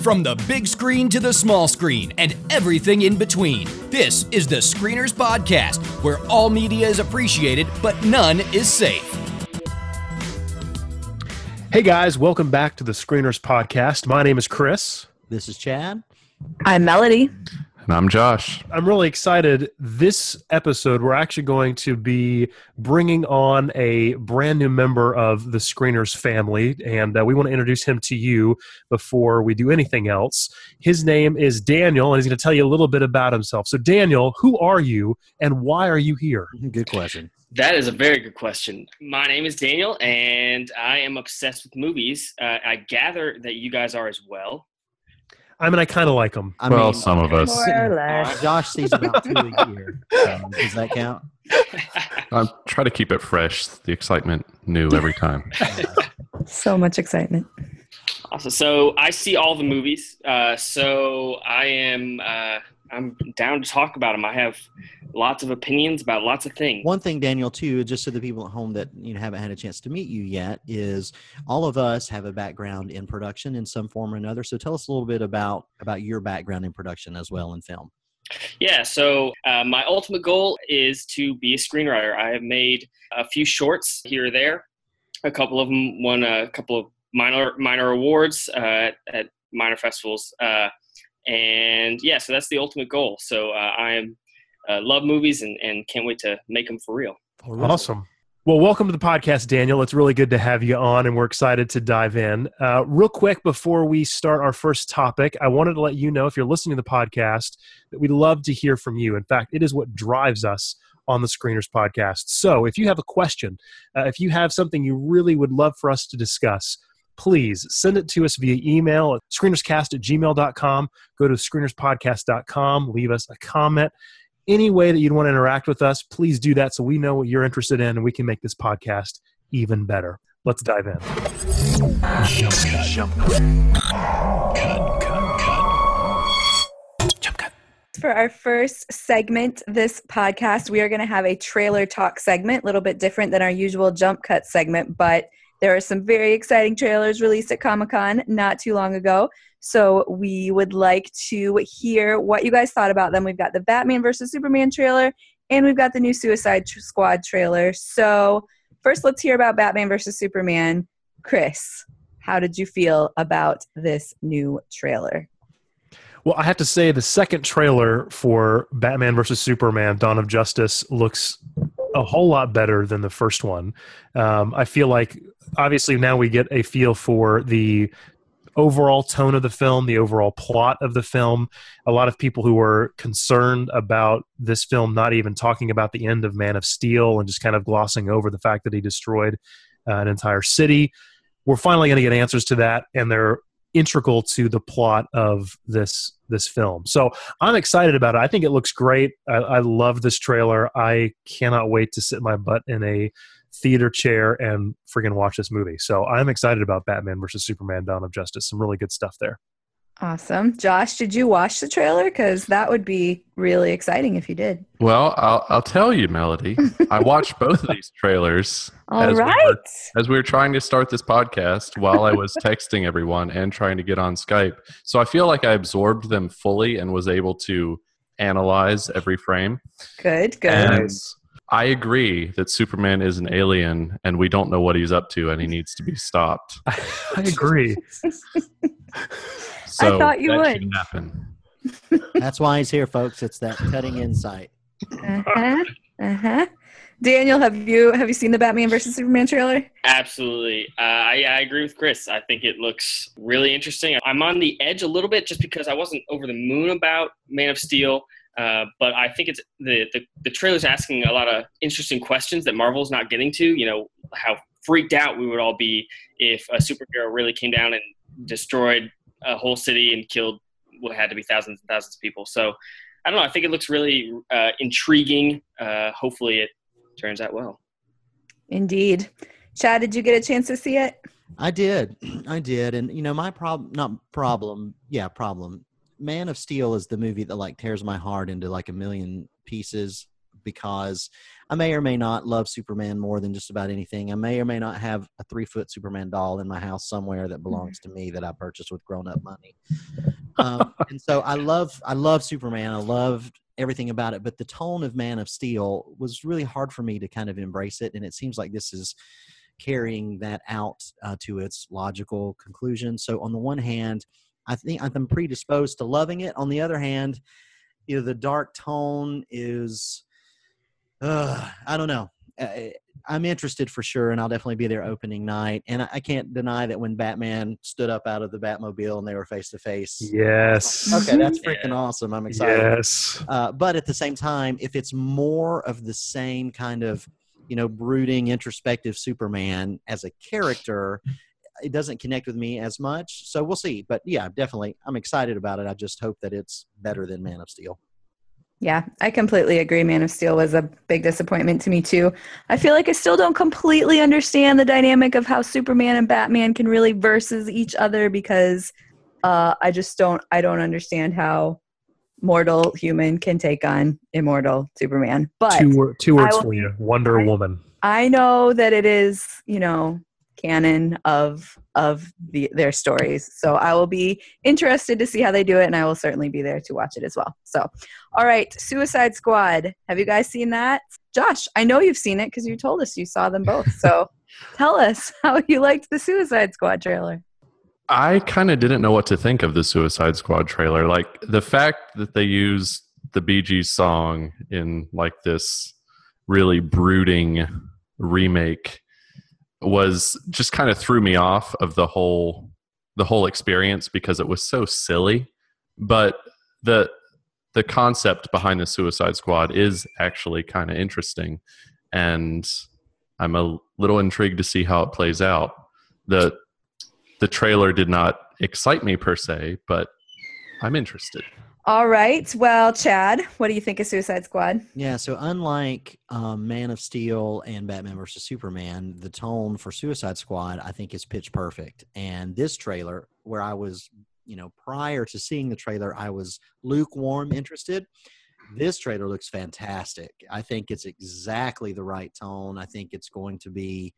From the big screen to the small screen and everything in between, this is the Screeners Podcast, where all media is appreciated, but none is safe. Hey guys, welcome back to the Screeners Podcast. My name is Chris. This is Chad. I'm Melody. And I'm Josh. I'm really excited. This episode, we're actually going to be bringing on a brand new member of the Screeners family, and uh, we want to introduce him to you before we do anything else. His name is Daniel, and he's going to tell you a little bit about himself. So, Daniel, who are you, and why are you here? Good question. That is a very good question. My name is Daniel, and I am obsessed with movies. Uh, I gather that you guys are as well. I mean, I kind of like them. I well, mean, some of us. More or less. Josh sees about two a year. Um, does that count? I try to keep it fresh. The excitement new every time. So much excitement. awesome. So I see all the movies. Uh, so I am uh, I'm down to talk about them. I have lots of opinions about lots of things. One thing, Daniel, too, just to the people at home that you know haven't had a chance to meet you yet, is all of us have a background in production in some form or another. So tell us a little bit about about your background in production as well in film. Yeah. So uh, my ultimate goal is to be a screenwriter. I have made a few shorts here or there. A couple of them won a couple of minor minor awards uh, at, at minor festivals. Uh, and yeah, so that's the ultimate goal. So uh, I am uh, love movies and, and can't wait to make them for real. Awesome. Well, welcome to the podcast, Daniel. It's really good to have you on, and we're excited to dive in. Uh, real quick, before we start our first topic, I wanted to let you know if you're listening to the podcast that we'd love to hear from you. In fact, it is what drives us on the Screeners podcast. So if you have a question, uh, if you have something you really would love for us to discuss, please send it to us via email at screenerscast at gmail.com. Go to screenerspodcast.com, leave us a comment any way that you'd want to interact with us, please do that so we know what you're interested in and we can make this podcast even better. Let's dive in. Jump cut. Jump cut. For our first segment, this podcast, we are going to have a trailer talk segment, a little bit different than our usual jump cut segment, but there are some very exciting trailers released at Comic Con not too long ago. So we would like to hear what you guys thought about them. We've got the Batman versus Superman trailer, and we've got the new Suicide Squad trailer. So first, let's hear about Batman versus Superman. Chris, how did you feel about this new trailer? Well, I have to say, the second trailer for Batman versus Superman Dawn of Justice looks a whole lot better than the first one. Um, I feel like, obviously, now we get a feel for the overall tone of the film, the overall plot of the film. A lot of people who were concerned about this film not even talking about the end of Man of Steel and just kind of glossing over the fact that he destroyed uh, an entire city. We're finally going to get answers to that, and they're integral to the plot of this this film. So I'm excited about it. I think it looks great. I, I love this trailer. I cannot wait to sit my butt in a theater chair and friggin' watch this movie. So I'm excited about Batman versus Superman Dawn of Justice. Some really good stuff there. Awesome. Josh, did you watch the trailer? Because that would be really exciting if you did. Well, I'll, I'll tell you, Melody. I watched both of these trailers All as, right. we were, as we were trying to start this podcast while I was texting everyone and trying to get on Skype. So I feel like I absorbed them fully and was able to analyze every frame. Good, good. And I agree that Superman is an alien and we don't know what he's up to and he needs to be stopped. I agree. So thought you that would. happen. That's why he's here, folks. It's that cutting insight. Uh-huh. Uh-huh. Daniel, have you have you seen the Batman versus Superman trailer? Absolutely. Uh, I, I agree with Chris. I think it looks really interesting. I'm on the edge a little bit just because I wasn't over the moon about Man of Steel. Uh, but I think it's the, the the trailer's asking a lot of interesting questions that Marvel's not getting to. You know how freaked out we would all be if a superhero really came down and destroyed a whole city and killed what had to be thousands and thousands of people. So I don't know. I think it looks really uh, intriguing. Uh, hopefully, it turns out well. Indeed. Chad, did you get a chance to see it? I did. I did. And you know, my problem not problem, yeah, problem. Man of Steel is the movie that like tears my heart into like a million pieces because I may or may not love Superman more than just about anything. I may or may not have a three foot Superman doll in my house somewhere that belongs to me that I purchased with grown up money. Um, and so I love I love Superman. I loved everything about it, but the tone of Man of Steel was really hard for me to kind of embrace it, and it seems like this is carrying that out uh, to its logical conclusion. So on the one hand, I think I'm predisposed to loving it. On the other hand, you know, the dark tone is, uh, I don't know. Uh, I'm interested for sure, and I'll definitely be there opening night. And I, I, can't deny that when Batman stood up out of the Batmobile and they were face to face. Yes. Okay, that's freaking yeah. awesome. I'm excited. Yes. Uh, but at the same time, if it's more of the same kind of, you know, brooding, introspective Superman as a character, it doesn't connect with me as much. So we'll see. But yeah, definitely, I'm excited about it. I just hope that it's better than Man of Steel. Yeah, I completely agree. Man of Steel was a big disappointment to me too. I feel like I still don't completely understand the dynamic of how Superman and Batman can really versus each other because uh, I just don't. I don't understand how mortal human can take on immortal Superman. But two, two words will, for you: Wonder I, Woman. I know that it is, you know, canon of of the, their stories. So I will be interested to see how they do it, and I will certainly be there to watch it as well. So, all right, Suicide Squad. Have you guys seen that? Josh, I know you've seen it because you told us you saw them both. So tell us how you liked the Suicide Squad trailer. I kind of didn't know what to think of the Suicide Squad trailer. Like the fact that they used the Bee Gees song in like this really brooding remake was just kind of threw me off of the whole the whole experience because it was so silly. But the the concept behind the suicide squad is actually kind of interesting and i'm a little intrigued to see how it plays out. The the trailer did not excite me per se but i'm interested all right. Well, Chad, what do you think of Suicide Squad? Yeah. So, unlike um, Man of Steel and Batman versus Superman, the tone for Suicide Squad, I think, is pitch perfect. And this trailer, where I was, you know, prior to seeing the trailer, I was lukewarm interested. This trailer looks fantastic. I think it's exactly the right tone. I think it's going to be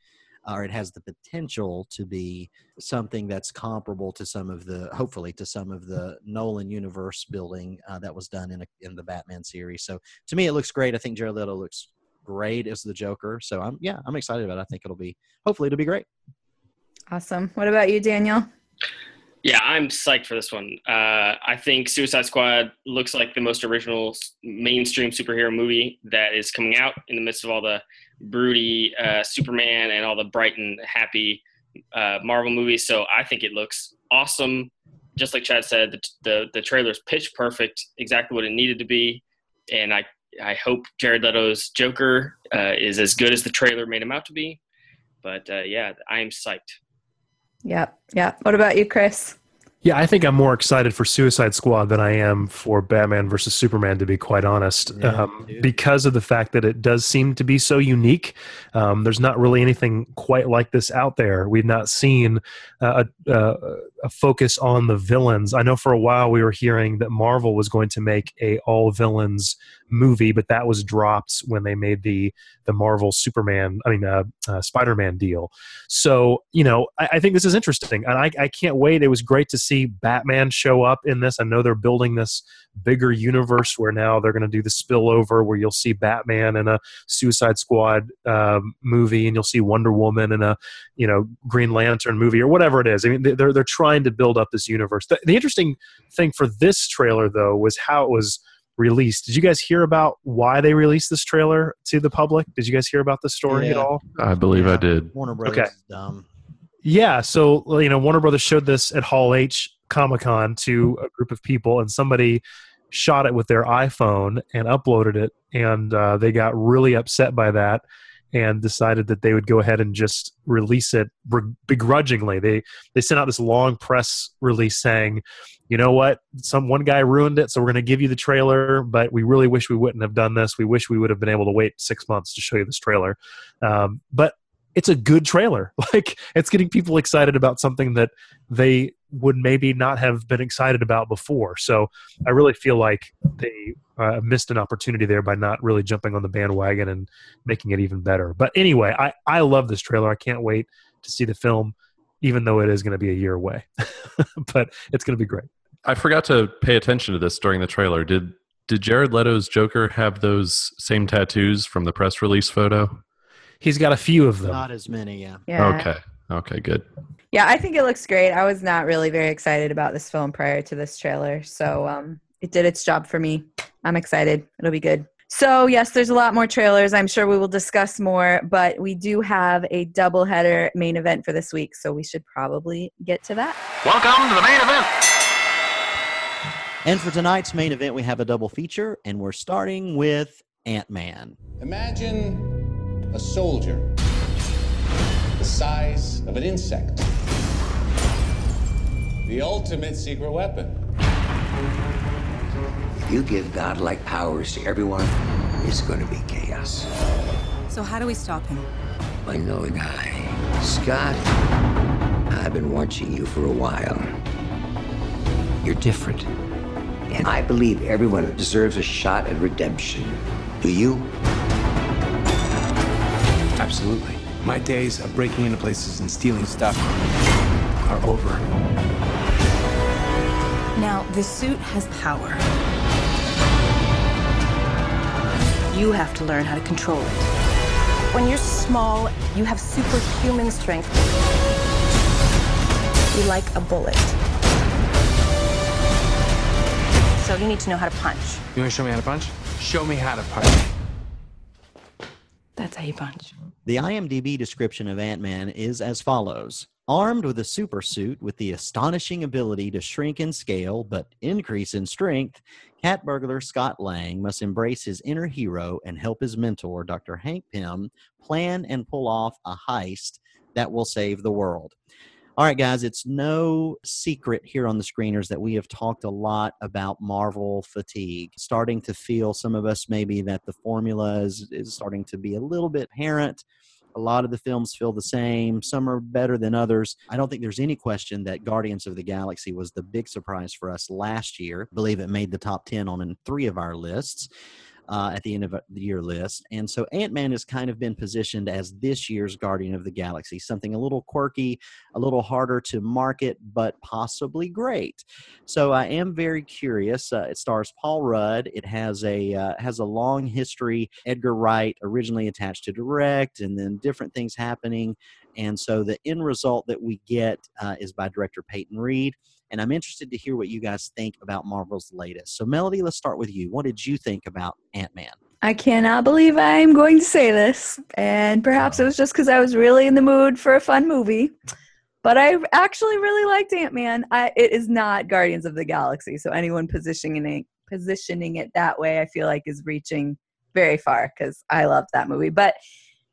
or it has the potential to be something that's comparable to some of the hopefully to some of the Nolan universe building uh, that was done in a, in the Batman series. So to me, it looks great. I think Jared Leto looks great as the Joker. So I'm yeah, I'm excited about. it. I think it'll be hopefully it'll be great. Awesome. What about you, Daniel? Yeah, I'm psyched for this one. Uh, I think Suicide Squad looks like the most original mainstream superhero movie that is coming out in the midst of all the broody uh, Superman and all the bright and happy uh, Marvel movies. So I think it looks awesome. Just like Chad said, the the, the trailer's pitch perfect, exactly what it needed to be, and I I hope Jared Leto's Joker uh, is as good as the trailer made him out to be. But uh, yeah, I am psyched. Yep, yep. What about you, Chris? Yeah, I think I'm more excited for Suicide Squad than I am for Batman versus Superman, to be quite honest, yeah, um, because of the fact that it does seem to be so unique. Um, there's not really anything quite like this out there. We've not seen uh, a, a, a, focus on the villains. I know for a while we were hearing that Marvel was going to make a all villains movie, but that was dropped when they made the the Marvel Superman, I mean uh, uh, Spider Man deal. So you know, I, I, think this is interesting, and I, I can't wait. It was great to see Batman show up in this. I know they're building this bigger universe where now they're going to do the spillover where you'll see Batman in a Suicide Squad um, movie, and you'll see Wonder Woman in a you know Green Lantern movie or whatever it is. I mean, they're they're trying to build up this universe. The, the interesting thing for this trailer though was how it was released. Did you guys hear about why they released this trailer to the public? Did you guys hear about the story yeah. at all? I believe yeah. I did. Warner Brothers okay. dumb. Yeah, so you know, Warner Brothers showed this at Hall H Comic Con to a group of people, and somebody shot it with their iPhone and uploaded it, and uh, they got really upset by that and decided that they would go ahead and just release it begrudgingly. They they sent out this long press release saying, "You know what? Some one guy ruined it, so we're going to give you the trailer, but we really wish we wouldn't have done this. We wish we would have been able to wait six months to show you this trailer." Um, but it's a good trailer. Like it's getting people excited about something that they would maybe not have been excited about before. So I really feel like they uh, missed an opportunity there by not really jumping on the bandwagon and making it even better. But anyway, I I love this trailer. I can't wait to see the film, even though it is going to be a year away. but it's going to be great. I forgot to pay attention to this during the trailer. Did did Jared Leto's Joker have those same tattoos from the press release photo? He's got a few of them. Not as many, yeah. Yeah. Okay. Okay, good. Yeah, I think it looks great. I was not really very excited about this film prior to this trailer, so um, it did its job for me. I'm excited. It'll be good. So, yes, there's a lot more trailers. I'm sure we will discuss more, but we do have a double header main event for this week, so we should probably get to that. Welcome to the main event. And for tonight's main event, we have a double feature, and we're starting with Ant Man. Imagine a soldier the size of an insect. The ultimate secret weapon. If you give godlike powers to everyone, it's going to be chaos. So, how do we stop him? I know a guy. Scott, I've been watching you for a while. You're different. And I believe everyone deserves a shot at redemption. Do you? Absolutely. My days of breaking into places and stealing stuff are over. Now, the suit has power. You have to learn how to control it. When you're small, you have superhuman strength. You like a bullet. So you need to know how to punch. You want to show me how to punch? Show me how to punch. That's how you punch. The IMDb description of Ant Man is as follows Armed with a super suit with the astonishing ability to shrink in scale but increase in strength, cat burglar Scott Lang must embrace his inner hero and help his mentor, Dr. Hank Pym, plan and pull off a heist that will save the world. All right, guys, it's no secret here on the screeners that we have talked a lot about Marvel fatigue. Starting to feel, some of us maybe, that the formula is, is starting to be a little bit apparent. A lot of the films feel the same. Some are better than others. I don't think there's any question that Guardians of the Galaxy was the big surprise for us last year. I believe it made the top 10 on three of our lists uh, at the end of the year list. And so Ant Man has kind of been positioned as this year's Guardian of the Galaxy, something a little quirky, a little harder to market, but possibly great. So I am very curious. Uh, it stars Paul Rudd. It has a uh, has a long history. Edgar Wright originally attached to direct, and then different things happening. And so the end result that we get uh, is by director Peyton Reed. And I'm interested to hear what you guys think about Marvel's latest. So, Melody, let's start with you. What did you think about Ant Man? I cannot believe I'm going to say this, and perhaps it uh-huh. was just because I was really in the mood for a fun movie. But I actually really liked Ant Man. It is not Guardians of the Galaxy, so anyone positioning it, positioning it that way, I feel like is reaching very far because I loved that movie. But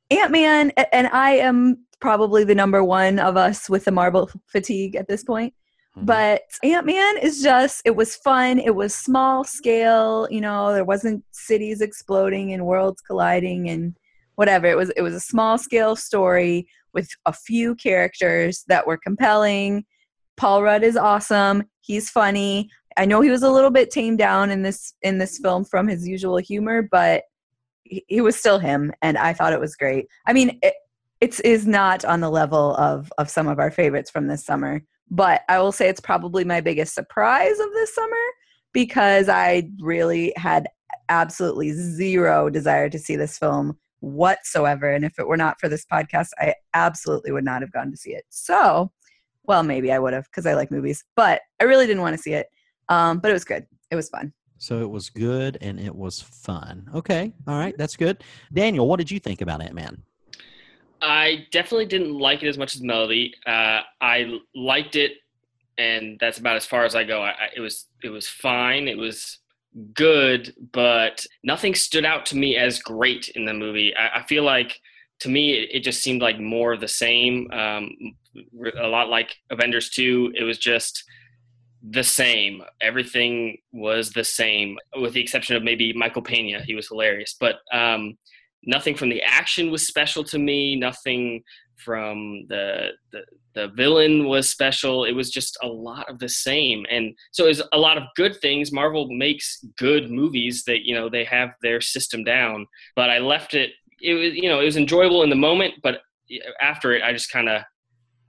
Ant Man, and I am probably the number one of us with the Marvel fatigue at this point. Mm-hmm. But Ant Man is just, it was fun. It was small scale. You know, there wasn't cities exploding and worlds colliding and whatever. It was, it was a small scale story with a few characters that were compelling. Paul Rudd is awesome. He's funny. I know he was a little bit tamed down in this in this film from his usual humor, but he, he was still him, and I thought it was great. I mean, it, it's is not on the level of of some of our favorites from this summer, but I will say it's probably my biggest surprise of this summer because I really had absolutely zero desire to see this film whatsoever. And if it were not for this podcast, I absolutely would not have gone to see it. So, well, maybe I would have because I like movies, but I really didn't want to see it. Um, but it was good. It was fun. So it was good and it was fun. Okay. All right. That's good. Daniel, what did you think about Ant Man? I definitely didn't like it as much as Melody. Uh, I liked it, and that's about as far as I go. I, I, it was it was fine. It was good, but nothing stood out to me as great in the movie. I, I feel like to me it, it, just seemed like more of the same. Um, a lot like Avengers two. It was just the same. Everything was the same, with the exception of maybe Michael Pena. He was hilarious, but um, nothing from the action was special to me. Nothing from the, the the villain was special. It was just a lot of the same, and so it was a lot of good things. Marvel makes good movies that you know they have their system down, but I left it. It was you know it was enjoyable in the moment, but after it, I just kind of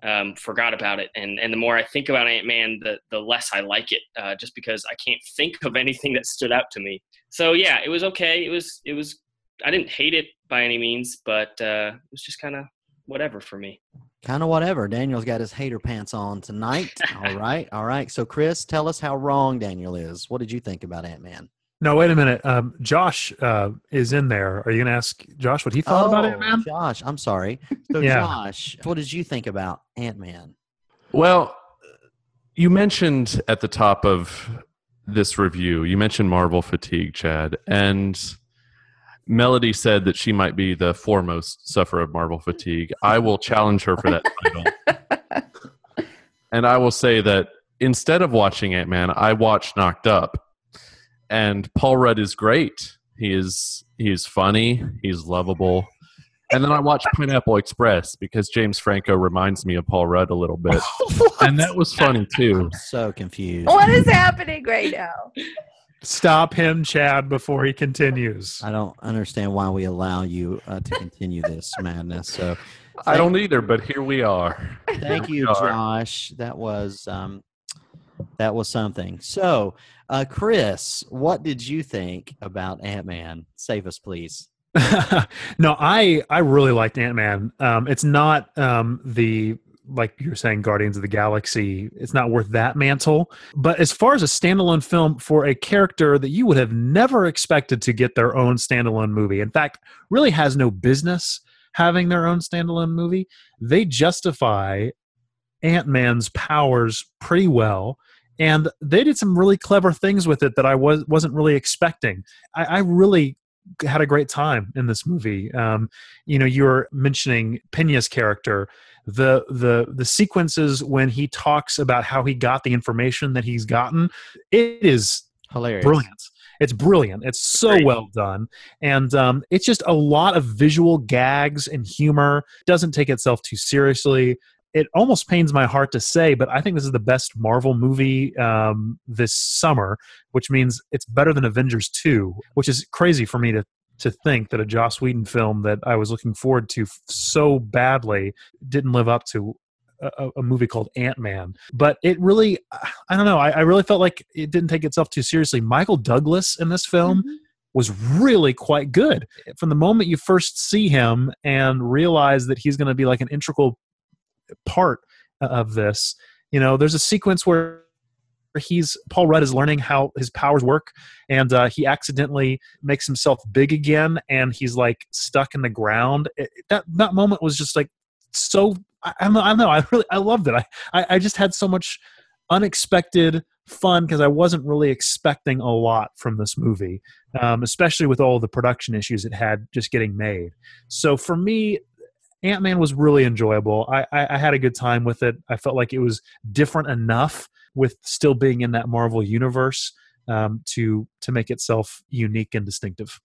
um, forgot about it. And and the more I think about Ant Man, the the less I like it, uh, just because I can't think of anything that stood out to me. So yeah, it was okay. It was it was. I didn't hate it by any means, but uh, it was just kind of whatever for me. Kind of whatever. Daniel's got his hater pants on tonight. all right, all right. So Chris, tell us how wrong Daniel is. What did you think about Ant Man? No, wait a minute. Um, Josh uh, is in there. Are you going to ask Josh what he thought oh, about Ant Man? Josh, I'm sorry. So, Yeah. Josh, what did you think about Ant Man? Well, you mentioned at the top of this review, you mentioned Marvel fatigue, Chad, and Melody said that she might be the foremost sufferer of Marvel fatigue. I will challenge her for that title. and I will say that instead of watching Ant Man, I watched Knocked Up. And Paul Rudd is great. He is he is funny, he's lovable. And then I watched Pineapple Express because James Franco reminds me of Paul Rudd a little bit. and that was funny too. So confused. What is happening right now? Stop him, Chad, before he continues. I don't understand why we allow you uh, to continue this madness. So, I don't either, but here we are. thank you, Josh. That was um, that was something. So, uh, Chris, what did you think about Ant Man? Save us, please. no, I I really liked Ant Man. Um, it's not um, the like you're saying Guardians of the Galaxy. It's not worth that mantle. But as far as a standalone film for a character that you would have never expected to get their own standalone movie, in fact, really has no business having their own standalone movie. They justify Ant Man's powers pretty well. And they did some really clever things with it that I was wasn't really expecting. I, I really had a great time in this movie. Um, you know, you were mentioning Pena's character, the the the sequences when he talks about how he got the information that he's gotten. It is Hilarious. brilliant. It's brilliant. It's so well done, and um, it's just a lot of visual gags and humor. Doesn't take itself too seriously. It almost pains my heart to say, but I think this is the best Marvel movie um, this summer, which means it's better than Avengers 2, which is crazy for me to to think that a Joss Whedon film that I was looking forward to f- so badly didn't live up to a, a movie called Ant Man. But it really, I don't know, I, I really felt like it didn't take itself too seriously. Michael Douglas in this film mm-hmm. was really quite good. From the moment you first see him and realize that he's going to be like an integral part uh, of this, you know, there's a sequence where he's Paul Rudd is learning how his powers work, and uh, he accidentally makes himself big again, and he's like stuck in the ground. It, that that moment was just like so. I, I don't know. I don't know. I really I loved it. I I, I just had so much unexpected fun because I wasn't really expecting a lot from this movie, um, especially with all the production issues it had just getting made. So for me, Ant Man was really enjoyable. I, I, I had a good time with it. I felt like it was different enough with still being in that Marvel universe um, to to make itself unique and distinctive.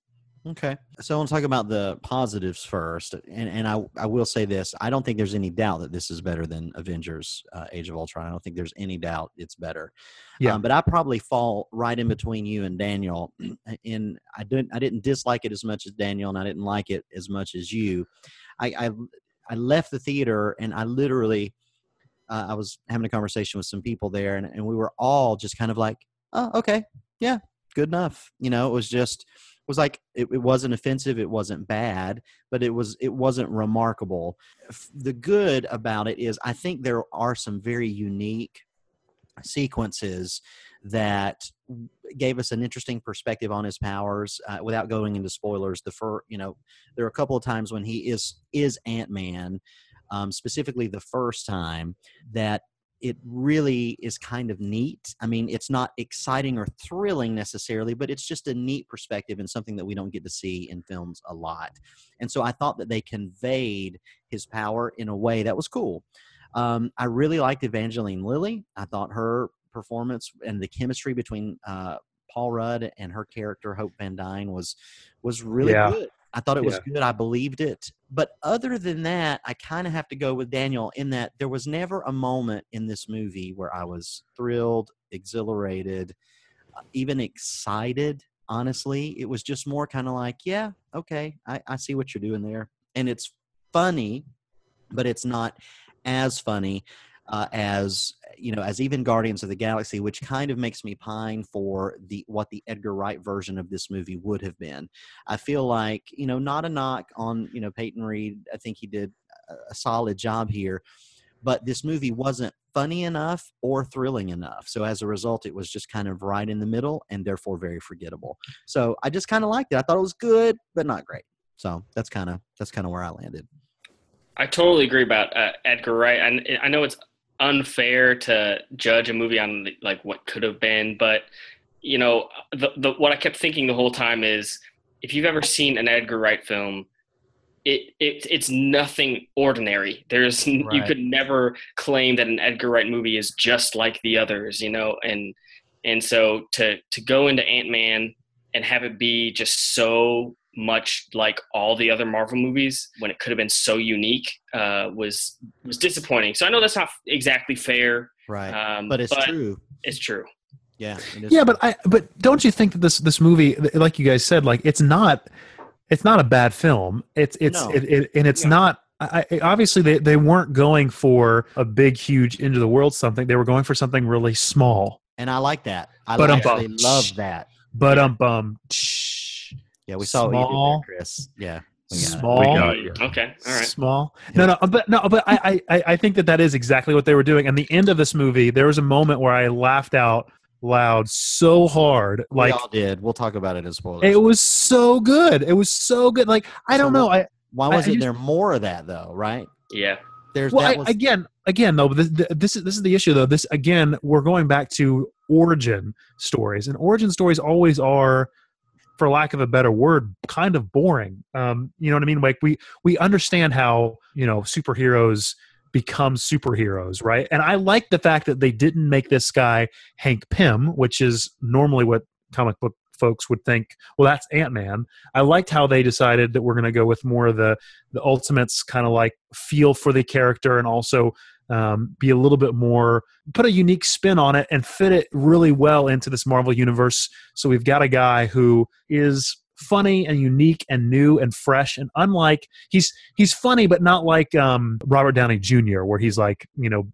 Okay. So I want to talk about the positives first. And, and I, I will say this I don't think there's any doubt that this is better than Avengers uh, Age of Ultron. I don't think there's any doubt it's better. Yeah. Um, but I probably fall right in between you and Daniel. And I didn't, I didn't dislike it as much as Daniel, and I didn't like it as much as you. I, I, I left the theater and I literally, uh, I was having a conversation with some people there, and, and we were all just kind of like, oh, okay, yeah, good enough. You know, it was just it was like it, it wasn't offensive, it wasn't bad, but it was it wasn't remarkable. The good about it is I think there are some very unique sequences that gave us an interesting perspective on his powers uh, without going into spoilers the fir- you know there are a couple of times when he is is ant-man um, specifically the first time that it really is kind of neat i mean it's not exciting or thrilling necessarily but it's just a neat perspective and something that we don't get to see in films a lot and so i thought that they conveyed his power in a way that was cool um, i really liked evangeline lilly i thought her performance and the chemistry between uh, Paul Rudd and her character Hope Van Dyne was was really Yeah. good. I thought it was Yeah. good. I believed it. But other than that, I kind of have to go with Daniel in that there was never a moment in this movie where I was thrilled, exhilarated, uh, even excited. Honestly, it was just more kind of like, yeah, okay, I, I see what you're doing there. And it's funny, but it's not as funny uh, as you know as even guardians of the galaxy which kind of makes me pine for the what the edgar wright version of this movie would have been. I feel like you know not a knock on you know peyton reed. I think he did a, solid job here but this movie wasn't funny enough or thrilling enough. So as a result it was just kind of right in the middle and therefore very forgettable. So i just kind of liked it. I thought it was good but not great. So that's kind of that's kind of where i landed. I totally agree about uh, Edgar Wright. And I know it's unfair to judge a movie on like what could have been, but you know, the, the what I kept thinking the whole time is if you've ever seen an Edgar Wright film, it, it it's nothing ordinary. There's you could never claim that an Edgar Wright movie is just like the others, you know, and and so to to go into Ant Man and have it be just so much like all the other Marvel movies when it could have been so unique uh, was was disappointing. So I know that's not exactly fair, right um, but it's true It's true. yeah it is yeah, true. but I but don't you think that this this movie, like you guys said, like it's not it's not a bad film. It's it's No. it, it, and it's Yeah. not. I, I- obviously, they, they weren't going for a big, huge, into the world something. They were going for something really small. and I like that. I But, um, actually bum. love that. But um, bum, Yeah, we saw what you Small. did there, Chris. Yeah, we small, We got you. Okay, all right. small. No, no, uh, but no, uh, but I, I, I- I think that that is exactly what they were doing. And the end of this movie, there was a moment where I laughed out loud so hard, Like we like all did. We'll talk about it as spoilers. it was so good. It was so good. Like I So don't know. I Why I- I wasn't there more of that though? Right? Yeah. There's well, that I, was again, again though, this, this is this is the issue though. This again, we're going back to origin stories, and origin stories always are, for lack of a better word, kind of boring. Um, you know what I mean? Like we we understand how you know superheroes become superheroes, right? And I like the fact that they didn't make this guy Hank Pym, which is normally what comic book folks would think. Well, that's Ant Man. I liked how they decided that we're going to go with more of the the Ultimates kind of like feel for the character and also um, be a little bit more put a unique spin on it and fit it really well into this Marvel universe. So we've got a guy who is funny and unique and new and fresh and unlike he's he's funny but not like um, Robert Downey Jr. where he's like you know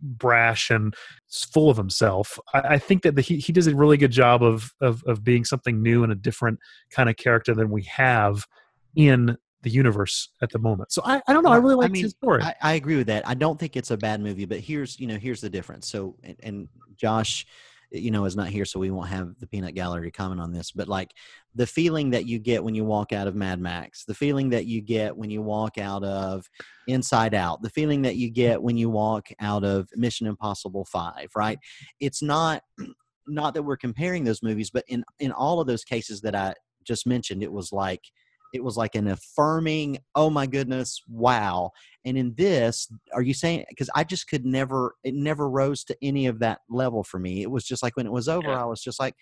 brash and full of himself. I, I think that the, he he does a really good job of, of of being something new and a different kind of character than we have in the universe at the moment. So I, I don't know. I really like I mean, his story. I, I agree with that. I don't think it's a bad movie, but here's you know here's the difference. So and, and Josh, eh, you know, is not here, so we won't have the peanut gallery comment on this. But like the feeling that you get when you walk out of Mad Max, the feeling that you get when you walk out of Inside Out, the feeling that you get when you walk out of Mission Impossible Five, right? It's not not that we're comparing those movies, but in in all of those cases that I just mentioned, it was like it was like an affirming oh my goodness wow. And in this are you saying because i just could never it never rose to any of that level for me. It was just like when it was over Yeah. i was just like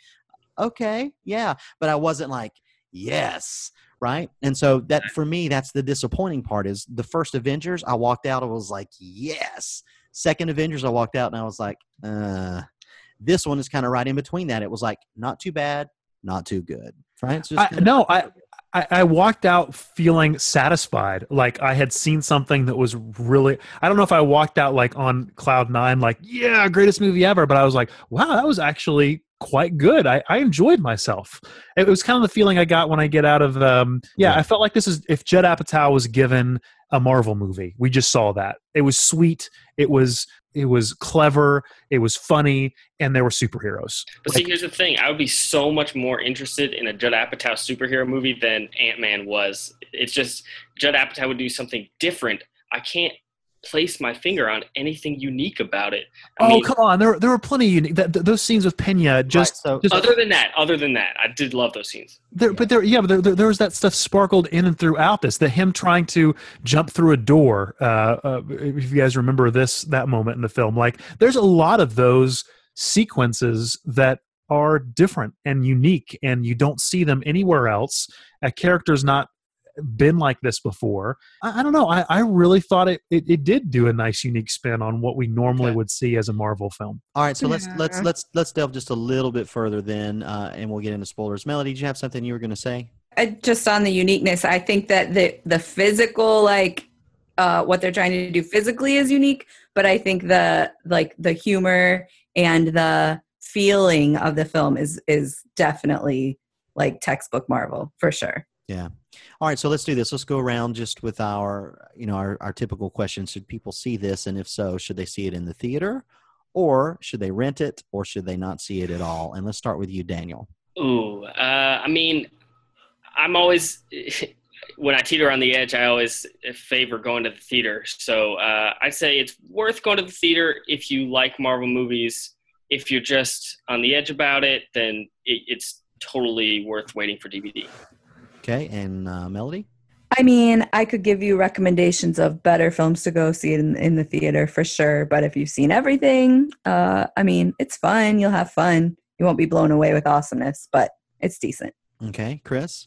okay yeah. But i wasn't like yes right? And so that for me that's the disappointing part is the first avengers i walked out i was like yes. Second avengers i walked out and i was like uh this one is kind of right in between that. It was like not too bad not too good right? I, no, I, I I walked out feeling satisfied, like I had seen something that was really. I don't know if I walked out like on cloud nine, like yeah, greatest movie ever, but I was like, wow, that was actually quite good. I, I enjoyed myself. It was kind of the feeling I got when I get out of. Um, yeah, Yeah. I felt like this is if Judd Apatow was given a Marvel movie. We just saw that. It was sweet. It was it was clever. It was funny, and there were superheroes. But see, here's the thing: I would be so much more interested in a Judd Apatow superhero movie than Ant Man was. It's just Judd Apatow would do something different. I can't place my finger on anything unique about it. I oh mean, come on! There there were plenty of unique. That, th- those scenes with Pena just so- just other than that, other than that, I did love those scenes. there, but there yeah, but there, there, there was that stuff sparkled in and throughout this. The him trying to jump through a door. Uh, uh, if you guys remember this that moment in the film, like there's a lot of those sequences that are different and unique, and you don't see them anywhere else. A character's not been like this before. I, I don't know. I, I really thought it, it it did do a nice, unique spin on what we normally Okay. would see as a Marvel film. All right, so let's let's let's let's delve just a little bit further then, uh, and we'll get into spoilers. Melody, did you have something you were going to say? Uh, just on the uniqueness, I think that the the physical, like uh, what they're trying to do physically, is unique. But I think the like the humor and the feeling of the film is is definitely like textbook Marvel for sure. All right, so let's do this. Let's go around just with our, you know, our, our typical questions. Should people see this, and if so, should they see it in the theater, or should they rent it, or should they not see it at all? And let's start with you, Daniel. Ooh, uh, I mean, I'm always when I teeter on the edge, I always favor going to the theater. So uh, I'd say it's worth going to the theater if you like Marvel movies. If you're just on the edge about it, then it, it's totally worth waiting for DVD. Okay, and uh, Melody. I mean, I could give you recommendations of better films to go see in, in the theater for sure. But if you've seen everything, uh, I mean, it's fun. You'll have fun. You won't be blown away with awesomeness, but it's decent. Okay, Chris.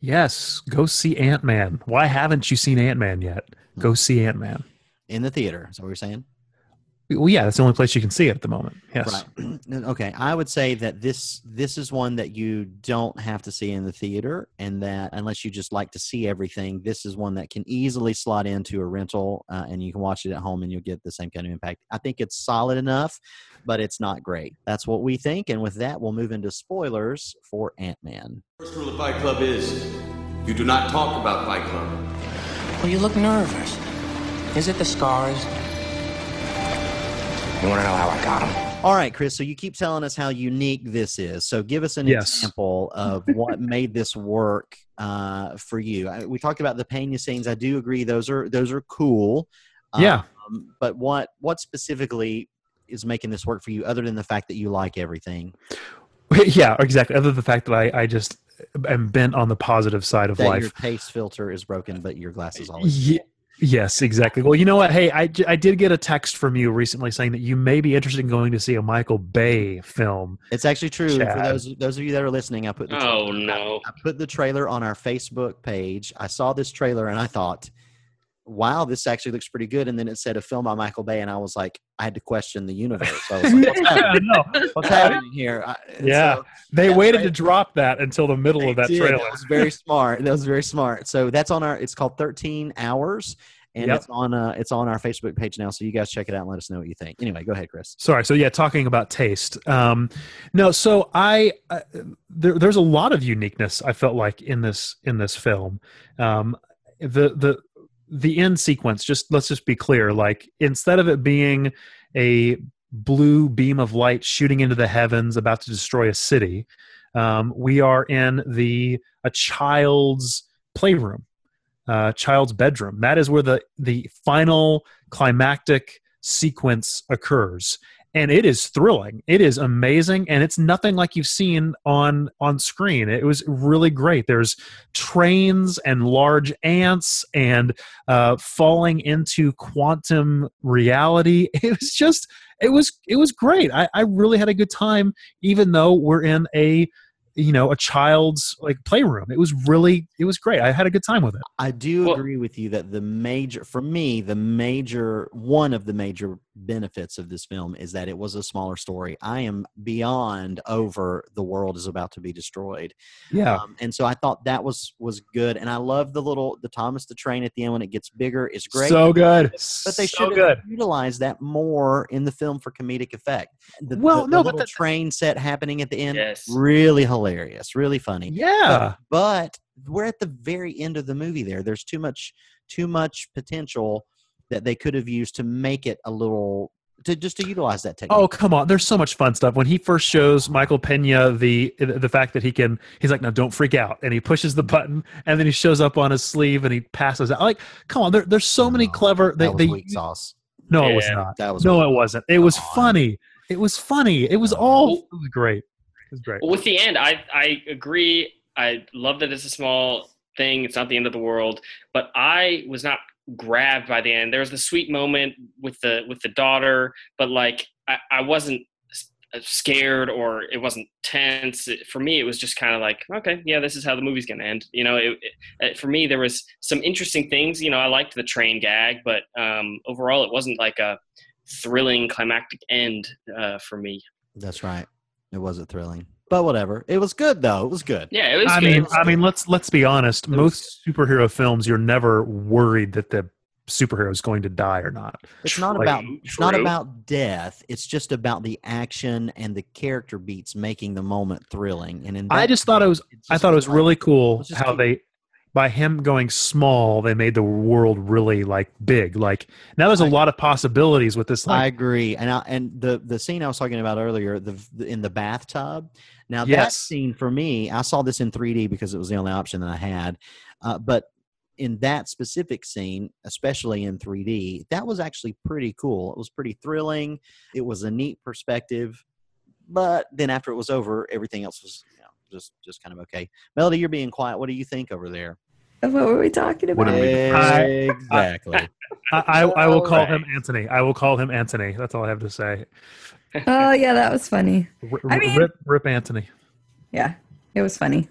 Yes, go see Ant Man. Why haven't you seen Ant Man yet? Go see Ant Man. In the theater. Is that what you're saying? Well, yeah, that's the only place you can see it at the moment. Yes. Right. okay. I would say that this this is one that you don't have to see in the theater, and that unless you just like to see everything, this is one that can easily slot into a rental, uh, and you can watch it at home, and you'll get the same kind of impact. I think it's solid enough, but it's not great. That's what we think, and with that, we'll move into spoilers for Ant Man. First rule of Fight Club is you do not talk about Fight Club. Well, you look nervous. Is it the scars? You want to know how I got them? All right, Chris. So you keep telling us how unique this is. So give us an Yes. example of what made this work uh, for you. I, we talked about the Pena scenes. I do agree; those are those are cool. Yeah. Um, but what what specifically is making this work for you, other than the fact that you like everything? yeah, exactly. Other than the fact that I, I just am bent on the positive side of That life. your taste filter is broken, but your glass is always. Ye- yes, exactly. Well, you know what? Hey, I, I did get a text from you recently saying that you may be interested in going to see a Michael Bay film. It's actually true. For those those of you that are listening, I put the Oh no! I put the trailer on our Facebook page. I saw this trailer and I thought, wow, this actually looks pretty good. And then it said a film by Michael Bay, and I was like, I had to question the universe. I was like, what's happening, no, what's happening here? I, Yeah. so they Yeah, waited right. to drop that until the middle of that did. trailer. That was very smart. That was very smart. So that's on our. It's called Thirteen Hours, and Yep. it's on. Uh, it's on our Facebook page now. So you guys check it out and let us know what you think. Anyway, go ahead, Chris. Sorry. So yeah, talking about taste. Um, no, so I uh, there, there's a lot of uniqueness I felt like in this in this film. Um, the the the end sequence. Just let's just be clear. Like instead of it being a blue beam of light shooting into the heavens about to destroy a city, um, we are in the a child's playroom, uh, child's bedroom. That is where the the final climactic sequence occurs and it is thrilling. It is amazing and it's nothing like you've seen on on screen. It was really great. There's trains and large ants and uh falling into quantum reality. It was just it was it was great. I i really had a good time even though we're in a you know a child's like playroom. It was really it was great. I had a good time with it. I do Well- agree with you that the major, for me, the major, one of the major benefits of this film is that it was a smaller story. I am beyond over the world is about to be destroyed. yeah Um, and so I thought that was was good. And I love the little, the Thomas the Train at the end when it gets bigger is great. so good but they so should good have utilized that more in the film for comedic effect. The, Well, the, no, the but little that- train set happening at the end, Yes. really hilarious, really funny yeah but we're at the very end of the movie there there's too much too much potential that they could have used to make it a little to just to utilize that technique Oh come on! There's so much fun stuff when he first shows Michael Pena the the fact that he can. He's like, "No, don't freak out," and he pushes the button, and then he shows up on his sleeve and he passes out. Like, come on! There, there's so many clever. They, that was they weak sauce no, it was not. that was No, weak. it wasn't. It was Come on. funny. It was funny. It was all. It was great. It was great. Well, with the end, I I agree. I love that it's a small thing. It's not the end of the world. But I was not grabbed by the end. There was the sweet moment with the with the daughter, but like I, I wasn't scared or it wasn't tense. For me, it was just kind of like, okay, yeah, this is how the movie's to end. You know, it, it, for me, there was some interesting things. You know, I liked the train gag, but um, overall, it wasn't like a thrilling climactic end uh, for me. That's right. It wasn't thrilling, but whatever. It was good though. It was good. Yeah, it was. I good. mean, I mean, let's let's be honest. Most superhero films, you're never worried that the superhero is going to die or not. It's not Like, about it's not about death. It's just about the action and the character beats making the moment thrilling. And in I that just thought it was. I thought it was like, really cool let's how keep- they, by him going small, they made the world really like big. Like now, there's a I- lot of possibilities with this. I agree, and I, and the the scene I was talking about earlier, the, the in the bathtub. Now that scene for me, I saw this in 3D because it was the only option that I had. Uh, but in that specific scene, especially in 3D, that was actually pretty cool. It was pretty thrilling. It was a neat perspective. But then after it was over, everything else was you know, just just kind of okay. Melody, you're being quiet. What do you think over there? What were we talking about? we- exactly. I, I, I will call Alright. him Anthony. I will call him Anthony. That's all I have to say. Oh yeah, that was funny. R- I mean- rip, rip Anthony. Yeah, it was funny.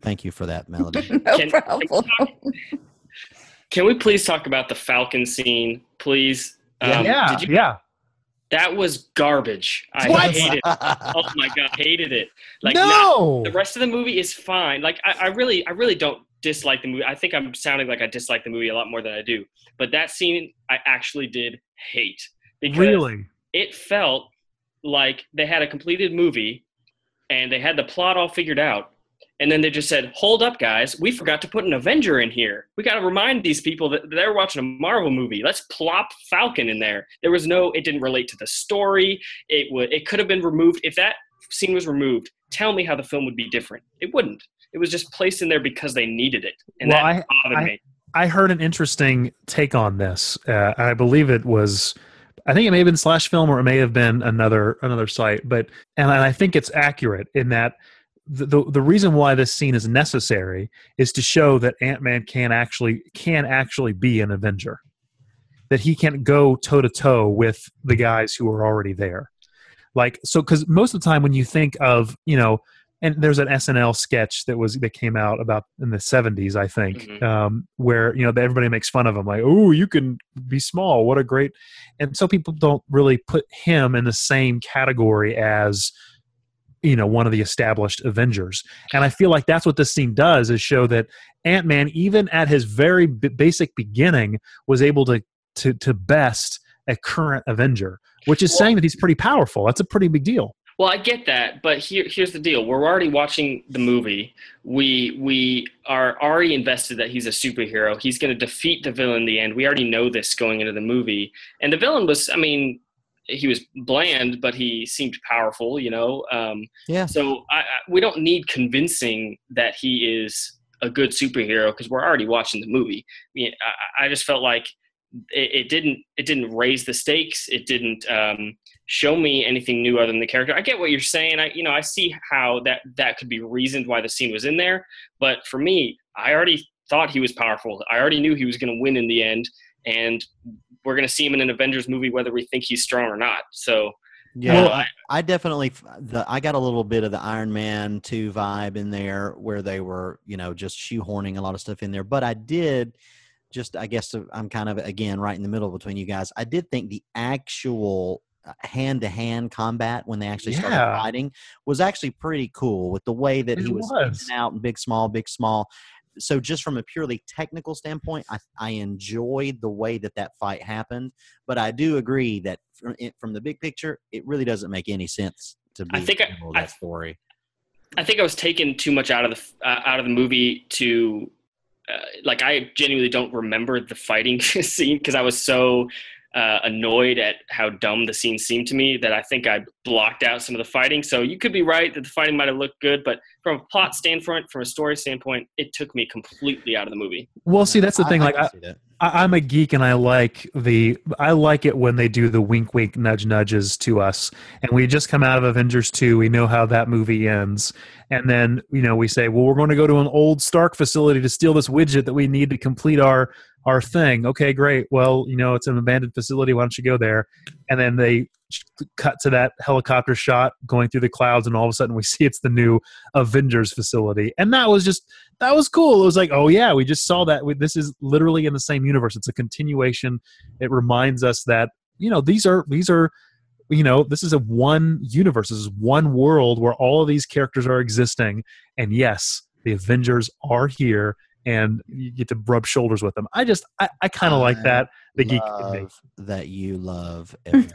Thank you for that, Melody. No Can- problem. Can we please talk about the Falcon scene, please? Yeah. Um, yeah, Did you, yeah. That was garbage. I What? hated it. Oh my god, hated it. Like no. the rest of the movie is fine. Like I, I really, I really don't dislike the movie. I think I'm sounding like I dislike the movie a lot more than I do. But that scene, I actually did hate because really? It felt like they had a completed movie and they had the plot all figured out. And then they just said, "Hold up, guys! We forgot to put an Avenger in here. We got to remind these people that they're watching a Marvel movie. Let's plop Falcon in there." There was no; it didn't relate to the story. It would. It could have been removed if that scene was removed. Tell me how the film would be different. It wouldn't. It was just placed in there because they needed it, and Well, that I- bothered I- me. I heard an interesting take on this. Uh, I believe it was, I think it may have been Slash Film or it may have been another another site. But and I think it's accurate in that the the, the reason why this scene is necessary is to show that Ant Man can actually can actually be an Avenger, that he can go toe to toe with the guys who are already there. Like so, because most of the time when you think of you know and there's an SNL sketch that was that came out about in the 70s, I think, Mhm. um, where you know everybody makes fun of him, like, "Oh, you can be small. What a great!" And so people don't really put him in the same category as you know one of the established Avengers. And I feel like that's what this scene does is show that Ant Man, even at his very b- basic beginning, was able to to to best a current Avenger, which is Well- saying that he's pretty powerful. That's a pretty big deal. Well, I get that, but here, here's the deal: we're already watching the movie. We we are already invested that he's a superhero. He's going to defeat the villain in the end. We already know this going into the movie, and the villain was, I mean, he was bland, but he seemed powerful. You know, um, Yeah. so I, I, we don't need convincing that he is a good superhero because we're already watching the movie. I, mean, I, I just felt like it, it didn't it didn't raise the stakes. It didn't um, show me anything new other than the character. I get what you're saying. I you know I see how that that could be reasoned why the scene was in there. But for me, I already thought he was powerful. I already knew he was going to win in the end, and we're going to see him in an Avengers movie whether we think he's strong or not. So Yeah, Well, I, I definitely the I got a little bit of the Iron Man two vibe in there where they were you know just shoehorning a lot of stuff in there, but I did just I guess uh, I'm kind of again right in the middle between you guys. I did think the actual hand to hand combat when they actually started fighting was actually pretty cool with the way that he was, was. out and big small big small. So just from a purely technical standpoint, I, I enjoyed the way that that fight happened but I do agree that from, it- from the big picture, it really doesn't make any sense to be I think I- able I- that story. I think I was taken too much out of the uh, out of the movie to uh, like I genuinely don't remember the fighting scene because I was so uh, annoyed at how dumb the scene seemed to me that I think I blocked out some of the fighting. So you could be right that the fighting might have looked good, but from a plot standpoint, from a story standpoint, it took me completely out of the movie. Well, see, that's the thing. like, can I, see. I, I'm a geek, and I like the I like it when they do the wink, wink, nudge, nudges to us. And we just come out of Avengers two. We know how that movie ends, and then you know we say, well, we're going to go to an old Stark facility to steal this widget that we need to complete our our thing. Okay, great. Well, you know, it's an abandoned facility. Why don't you go there? And then they cut to that helicopter shot going through the clouds, and all of a sudden we see it's the new Avengers facility, and that was just that was cool. It was like, oh yeah, we just saw that. We, this is literally in the same universe. It's a continuation. It reminds us that you know these are these are you know this is a one universe this is one world where all of these characters are existing and yes the avengers are here and you get to rub shoulders with them i just i, I kind of like that the geek in me. That you love. yes,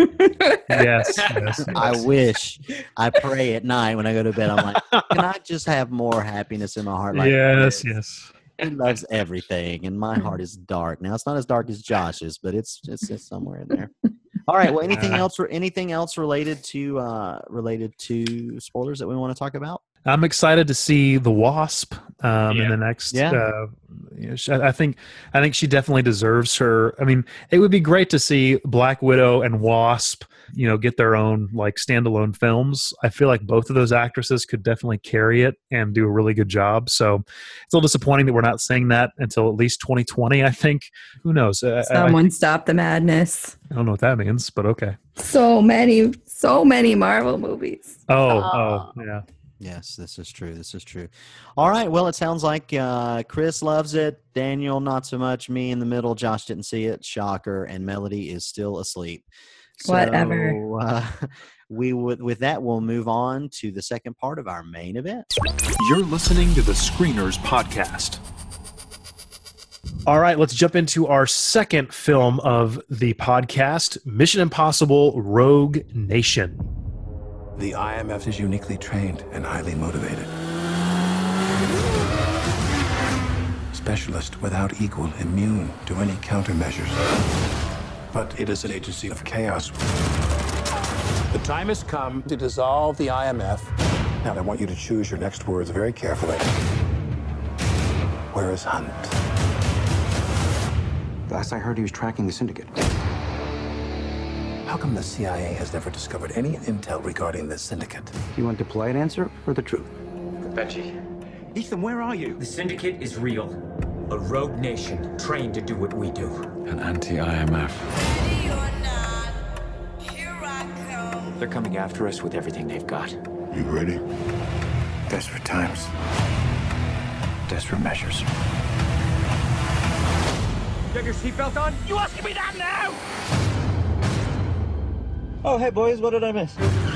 yes, yes. I wish. I pray at night when I go to bed. I'm like, can I just have more happiness in my heart? Like yes this? yes He loves everything, and my heart is dark. Now it's not as dark as Josh's, but it's it's, it's somewhere in there. All right. Well, anything else? Anything else related to uh, related to spoilers that we want to talk about? I'm excited to see the Wasp um, in the next. Yeah. Uh, you know, she- I think I think she definitely deserves her. I mean, it would be great to see Black Widow and Wasp, you know, get their own like standalone films. I feel like both of those actresses could definitely carry it and do a really good job. So it's a little disappointing that we're not seeing that until at least 2020. I think. Who knows? Uh, I- I, Someone stop the madness. I don't know what that means, but okay. So many, so many Marvel movies. Oh, Ah. oh, yeah. Yes, this is true. This is true. All right. Well, it sounds like uh, Chris loves it. Daniel, not so much. Me in the middle. Josh didn't see it. Shocker. And Melody is still asleep. Whatever. Uh, we would. With that, we'll move on to the second part of our main event. You're listening to the Screeners Podcast. All right, let's jump into our second film of the podcast Mission Impossible Rogue Nation. The IMF is uniquely trained and highly motivated. Specialist without equal, immune to any countermeasures. But it is an agency of chaos. The time has come to dissolve the IMF. Now, I want you to choose your next words very carefully. Where is Hunt? Last I heard, he was tracking the syndicate. How come the CIA has never discovered any intel regarding this syndicate? Do you want the polite answer or the truth? Betchy. Ethan, where are you? The Syndicate is real. A rogue nation trained to do what we do. An anti-IMF. They're coming after us with everything they've got. You ready? Desperate times. Desperate measures. You have your seatbelt on? You asking me that now? Oh, hey, boys, what did I miss?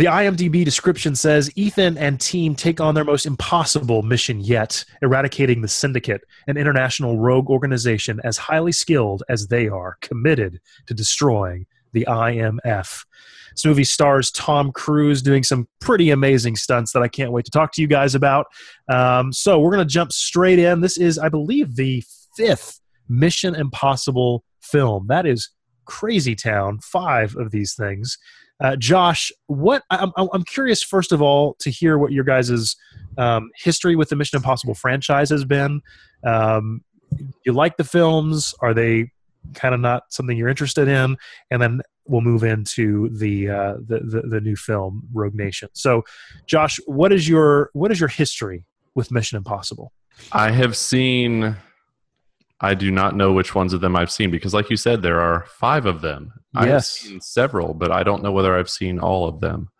The IMDb description says Ethan and team take on their most impossible mission yet, eradicating the Syndicate, an international rogue organization as highly skilled as they are, committed to destroying the IMF. This movie stars Tom Cruise doing some pretty amazing stunts that I can't wait to talk to you guys about. Um, so we're going to jump straight in. This is, I believe, the fifth Mission Impossible film. That is crazy town. Five of these things. Uh, Josh, what I'm, I'm curious first of all to hear what your guys' um, history with the Mission Impossible franchise has been. Um, you like the films? Are they kind of not something you're interested in? And then we'll move into the, uh, the the the new film Rogue Nation. So, Josh, what is your what is your history with Mission Impossible? I have seen. I do not know which ones of them I've seen because, like you said, there are five of them. I've Yes. seen several, but I don't know whether I've seen all of them.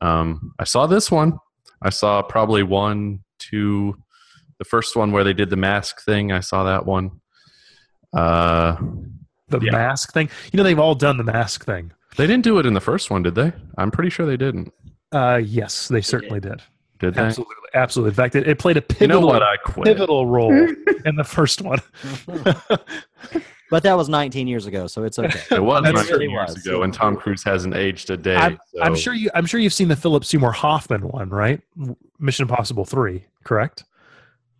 Um, I saw this one. I saw probably one, two, the first one where they did the mask thing. I saw that one. Uh, The mask thing. You know, they've all done the mask thing. they didn't do it in the first one, did they? I'm pretty sure they didn't. Uh, yes, they certainly did. Did they? Absolutely, absolutely. In fact, it, it played a You know pivotal, what? I quit. pivotal role in the first one. But that was 19 years ago, so it's okay. It was 19 really years was. ago, and Tom Cruise hasn't aged a day. I'm, I'm sure you. I'm sure you've seen the Philip Seymour Hoffman one, right? Mission Impossible Three, correct?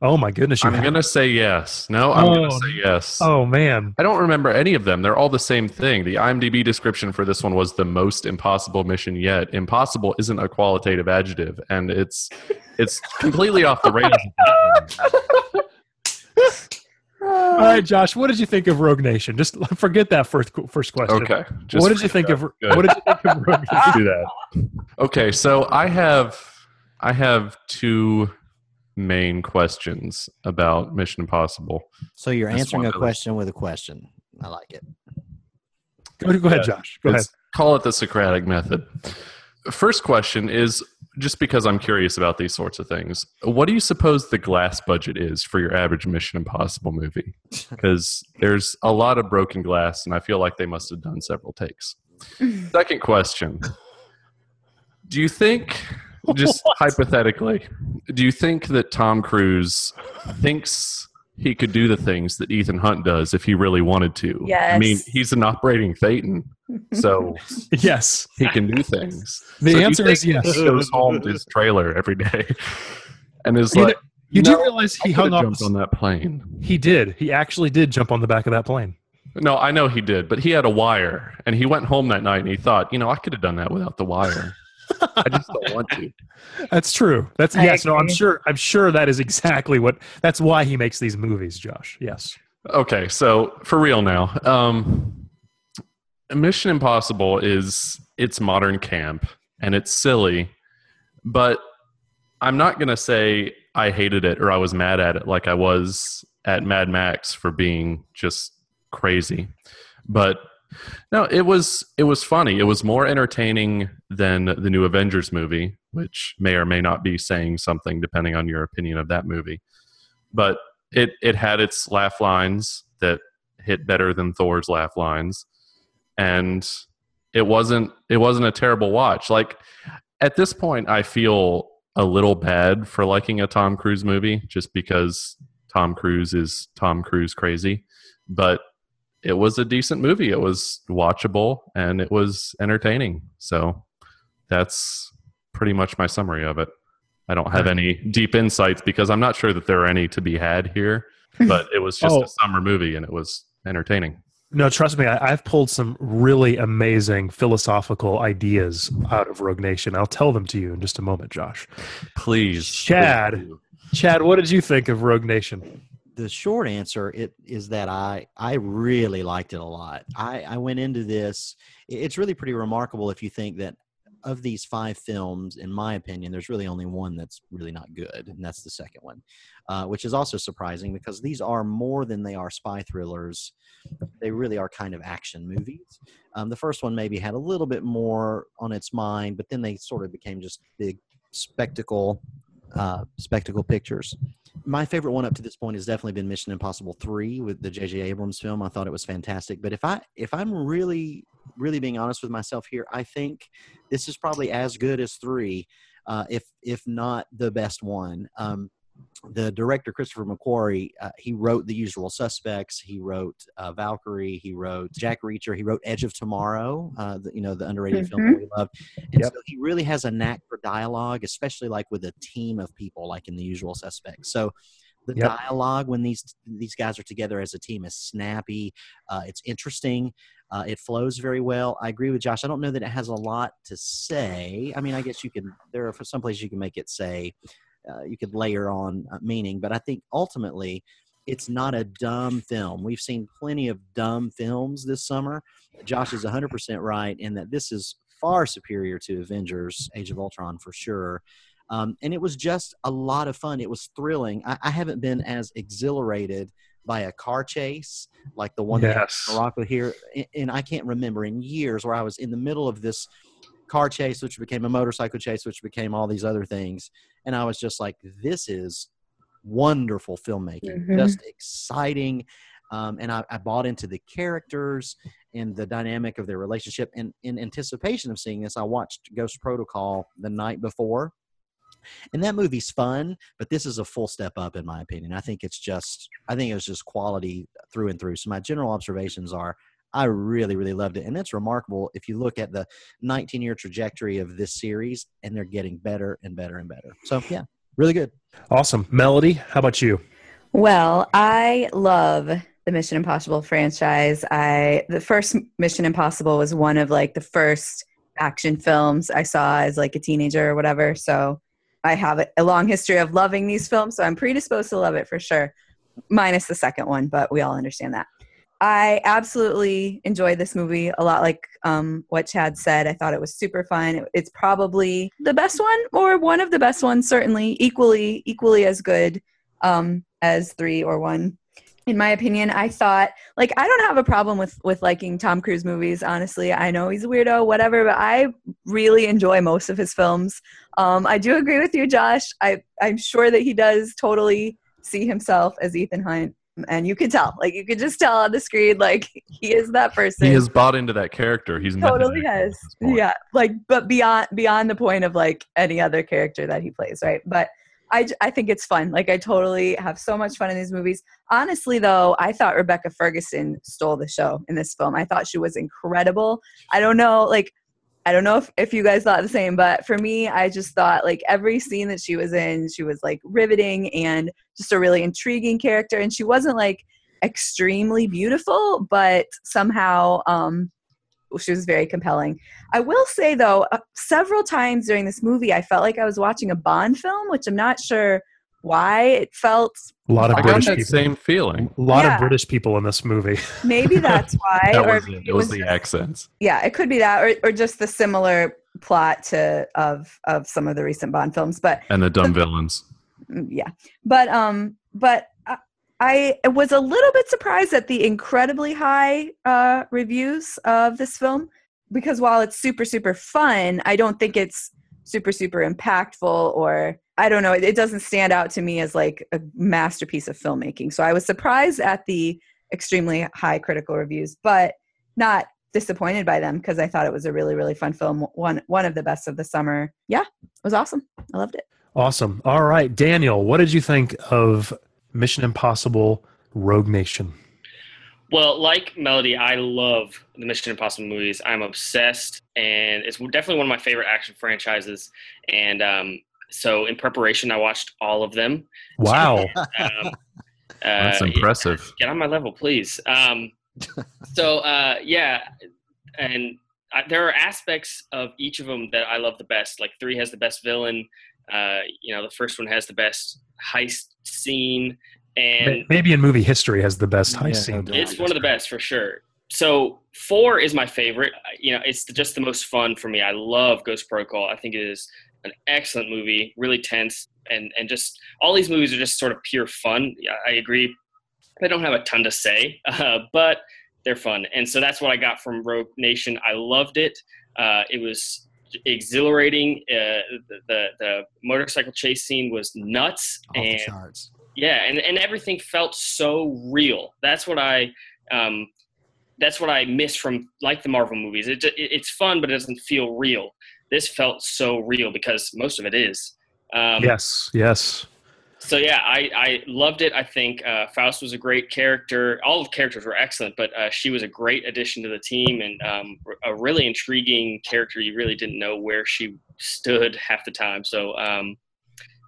Oh my goodness! You I'm have- gonna say yes. No, I'm Oh. gonna say yes. Oh man. I don't remember any of them. They're all the same thing. The IMDb description for this one was the most impossible mission yet. Impossible isn't a qualitative adjective, and it's it's completely off the rails. All right, Josh. What did you think of Rogue Nation? Just forget that first first question. Okay. just what did you think forget of? Good. What did you think of Rogue Nation? do that. Okay, so I have I have two main questions about Mission Impossible. So you're This answering a question with a question. I like it. Go, go ahead, Josh. Go ahead. Call it the Socratic method. First question is just because I'm curious about these sorts of things. What do you suppose the glass budget is for your average Mission Impossible movie? Because there's a lot of broken glass, and I feel like they must have done several takes. Second question Do you think, just hypothetically, do you think that Tom Cruise thinks he could do the things that Ethan Hunt does if he really wanted to? Yes. I mean, he's an operating Thetan, so yes, he can do things. The So answer is yes. He goes home to his trailer every day and is You like, know- you do realize he hung jumped on that plane. He did. He actually did jump on the back of that plane. No, I know he did, but he had a wire, and he went home that night and he thought, you know, I could have done that without the wire. I just don't want to. That's true. That's I yes. No, I'm sure. I'm sure that is exactly what. That's why he makes these movies, Josh. Yes. Okay, so for real now, um, Mission Impossible is it's modern camp and it's silly, but I'm not gonna say I hated it or I was mad at it like I was at Mad Max for being just crazy. But no, it was it was funny. It was more entertaining than the new Avengers movie, which may or may not be saying something depending on your opinion of that movie. But it it had its laugh lines that hit better than Thor's laugh lines, and it wasn't it wasn't a terrible watch. Like at this point, I feel a little bad for liking a Tom Cruise movie just because Tom Cruise is Tom Cruise crazy, but it was a decent movie. It was watchable and it was entertaining. So that's pretty much my summary of it. I don't have hmm. any deep insights because I'm not sure that there are any to be had here, hmm. but it was just Oh. a summer movie and it was entertaining. No, trust me. I, I've pulled some really amazing philosophical ideas out of Rogue Nation. I'll tell them to you in just a moment, Josh. Please, Chad. please. Chad, what did you think of Rogue Nation? The short answer it is that I I really liked it a lot. I I went into this. It's really pretty remarkable if you think that of these five films, in my opinion, there's really only one that's really not good, and that's the second one, uh, which is also surprising because these are more than they are spy thrillers. They really are kind of action movies. Um, the first one maybe had a little bit more on its mind, but then they sort of became just big spectacle uh, spectacle pictures. My favorite one up to this point has definitely been Mission Impossible Three with the J.J. Abrams film. I thought it was fantastic. But if I if I'm really really being honest with myself here, I think this is probably as good as three, uh, if if not the best one. Um, the director Christopher McQuarrie, uh, he wrote The Usual Suspects. He wrote uh, Valkyrie. He wrote Jack Reacher. He wrote Edge of Tomorrow. Uh, the, you know the underrated film that we love. And so he really has a knack for dialogue, especially like with a team of people, like in The Usual Suspects. So the Yep. dialogue when these these guys are together as a team is snappy. Uh, it's interesting. Uh, it flows very well. I agree with Josh. I don't know that it has a lot to say. I mean, I guess you can. There are some places you can make it say. Uh, you could layer on uh, meaning, but I think ultimately, it's not a dumb film. We've seen plenty of dumb films this summer. Josh is 100% right in that this is far superior to Avengers: Age of Ultron for sure. Um, and it was just a lot of fun. It was thrilling. I, I haven't been as exhilarated by a car chase like the one Yes. in Morocco here, and- and I can't remember in years where I was in the middle of this car chase, which became a motorcycle chase, which became all these other things, and I was just like, "This is wonderful filmmaking, Mhm. just exciting." Um, and I, I bought into the characters and the dynamic of their relationship. And in anticipation of seeing this, I watched Ghost Protocol the night before. And that movie's fun, but this is a full step up in my opinion. I think it's just, I think it was just quality through and through. So my general observations are, I really, really loved it, and it's remarkable if you look at the 19-year trajectory of this series, and they're getting better and better and better. So yeah, Really good. Awesome. Melody, how about you? Well, I love the Mission Impossible franchise. I the first Mission Impossible was one of like the first action films I saw as like a teenager or whatever. So I have a long history of loving these films, so I'm predisposed to love it for sure. Minus the second one, but we all understand that. I absolutely enjoyed this movie a lot. Like um, what Chad said, I thought it was super fun. It, it's probably the best one, or one of the best ones, certainly equally equally as good um, as three or one. In my opinion, I thought like I don't have a problem with with liking Tom Cruise movies. Honestly, I know he's a weirdo, whatever, but I really enjoy most of his films. Um, I do agree with you, Josh. I I'm sure that he does totally see himself as Ethan Hunt and you can tell like you could just tell on the screen like he is that person. He has bought into that character. He's totally has. yeah like but beyond beyond the point of like any other character that he plays right? But I, I think it's fun. Like i totally have so much fun in these movies. Honestly though i thought rebecca ferguson stole the show in this film. I thought she was incredible. I don't know like I don't know if, if you guys thought the same, but for me, I just thought like every scene that she was in, she was like riveting and just a really intriguing character. And she wasn't like extremely beautiful, but somehow um, she was very compelling. I will say though, uh, several times during this movie, I felt like I was watching a Bond film, which I'm not sure why it felt. A lot of I British people. same feeling. A lot Yeah. of British people in this movie. Maybe that's why. That or was maybe it. It was the accents. yeah it could be that or, or just the similar plot to of of some of the recent bond films but And the dumb villains. Mm, yeah. But um but I, I was a little bit surprised at the incredibly high uh reviews of this film because while it's super super fun i don't think it's super super impactful or i don't know it, it doesn't stand out to me as like a masterpiece of filmmaking. So i was surprised at the extremely high critical reviews but not disappointed by them because I thought it was a really really fun film one one of the best of the summer. Yeah it was awesome. I loved it Awesome. All right, Daniel, what did you think of Mission Impossible Rogue Nation? Well, like Melody, I love the Mission Impossible movies. I'm obsessed, and it's definitely one of my favorite action franchises. And um, so, in preparation, I watched all of them. Wow. Um, That's uh, impressive. Get on my level, please. Um, so, uh, yeah, and I, there are aspects of each of them that I love the best. Like three has the best villain. Uh, you know, the first one has the best heist scene, and Maybe in movie history has the best heist scene. it's one of the best for sure. So four is my favorite. You know, it's just the most fun for me. I love Ghost Protocol. I think it is an excellent movie, really tense, and and just all these movies are just sort of pure fun. I agree. They don't have a ton to say, uh, but they're fun, and so that's what I got from Rogue Nation. I loved it. Uh, it was exhilarating. Uh, the, the the motorcycle chase scene was nuts, Off and charts. yeah and, and everything felt so real that's what i um, that's what i miss from like the marvel movies it, it, it's fun but it doesn't feel real this felt so real because most of it is um, yes, yes. So yeah i, I loved it. I think uh, faust was a great character. All of the characters were excellent but uh, she was a great addition to the team and um, a really intriguing character. You really didn't know where she stood half the time. So um,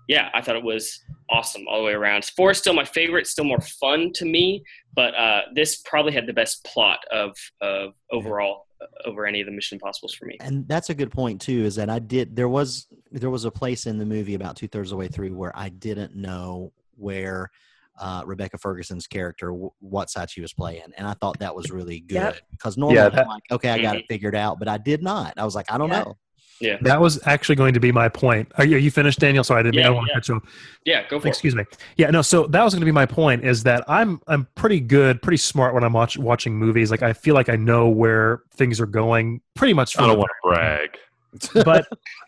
yeah, I thought it was awesome all the way around. Four is still my favorite, still more fun to me, but uh, this probably had the best plot of of overall over any of the Mission Impossibles for me. and that's a good point too is that i did there was there was a place in the movie about two-thirds of the way through where i didn't know where uh, rebecca ferguson's character w- what side she was playing and i thought that was really good Yep. because normally Yeah, that- i'm like okay i got it figured out but i did not i was like i don't Yeah. know Yeah. That was actually going to be my point. Are you, are you finished, Daniel? Sorry, I didn't. I Yeah, don't want to yeah. cut you off. Yeah, go for it. Excuse me. Yeah, no. So that was going to be my point. Is that I'm I'm pretty good, pretty smart when I'm watch, watching movies. Like I feel like I know where things are going, pretty much. I don't want to brag. but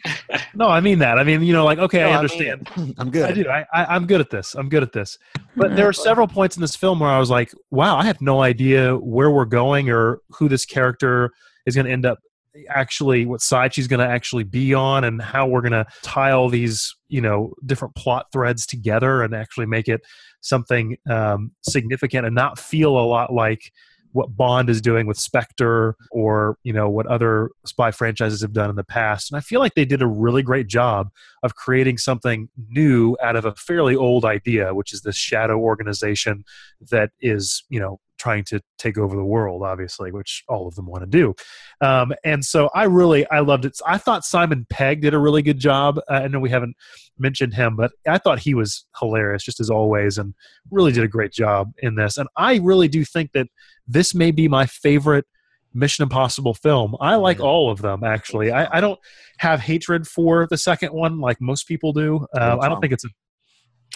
no, I mean that. I mean, you know, like okay, No, I mean understand. it. i'm good I do. I, I I'm good at this. I'm good at this. But there are several points in this film where I was like, wow, I have no idea where we're going or who this character is going to end up actually what side she's going to actually be on and how we're going to tie all these you know different plot threads together and actually make it something um, significant and not feel a lot like what Bond is doing with Spectre or you know what other spy franchises have done in the past. And I feel like they did a really great job of creating something new out of a fairly old idea, which is this shadow organization that is you know trying to take over the world, obviously, which all of them want to do. Um, and so I really I loved it. I thought Simon Pegg did a really good job. Uh, I know we haven't mentioned him, but I thought he was hilarious, just as always, and really did a great job in this. And I really do think that this may be my favorite Mission Impossible film. I like all of them actually. I, I, don't have hatred for the second one like most people do. Uh, I don't think it's a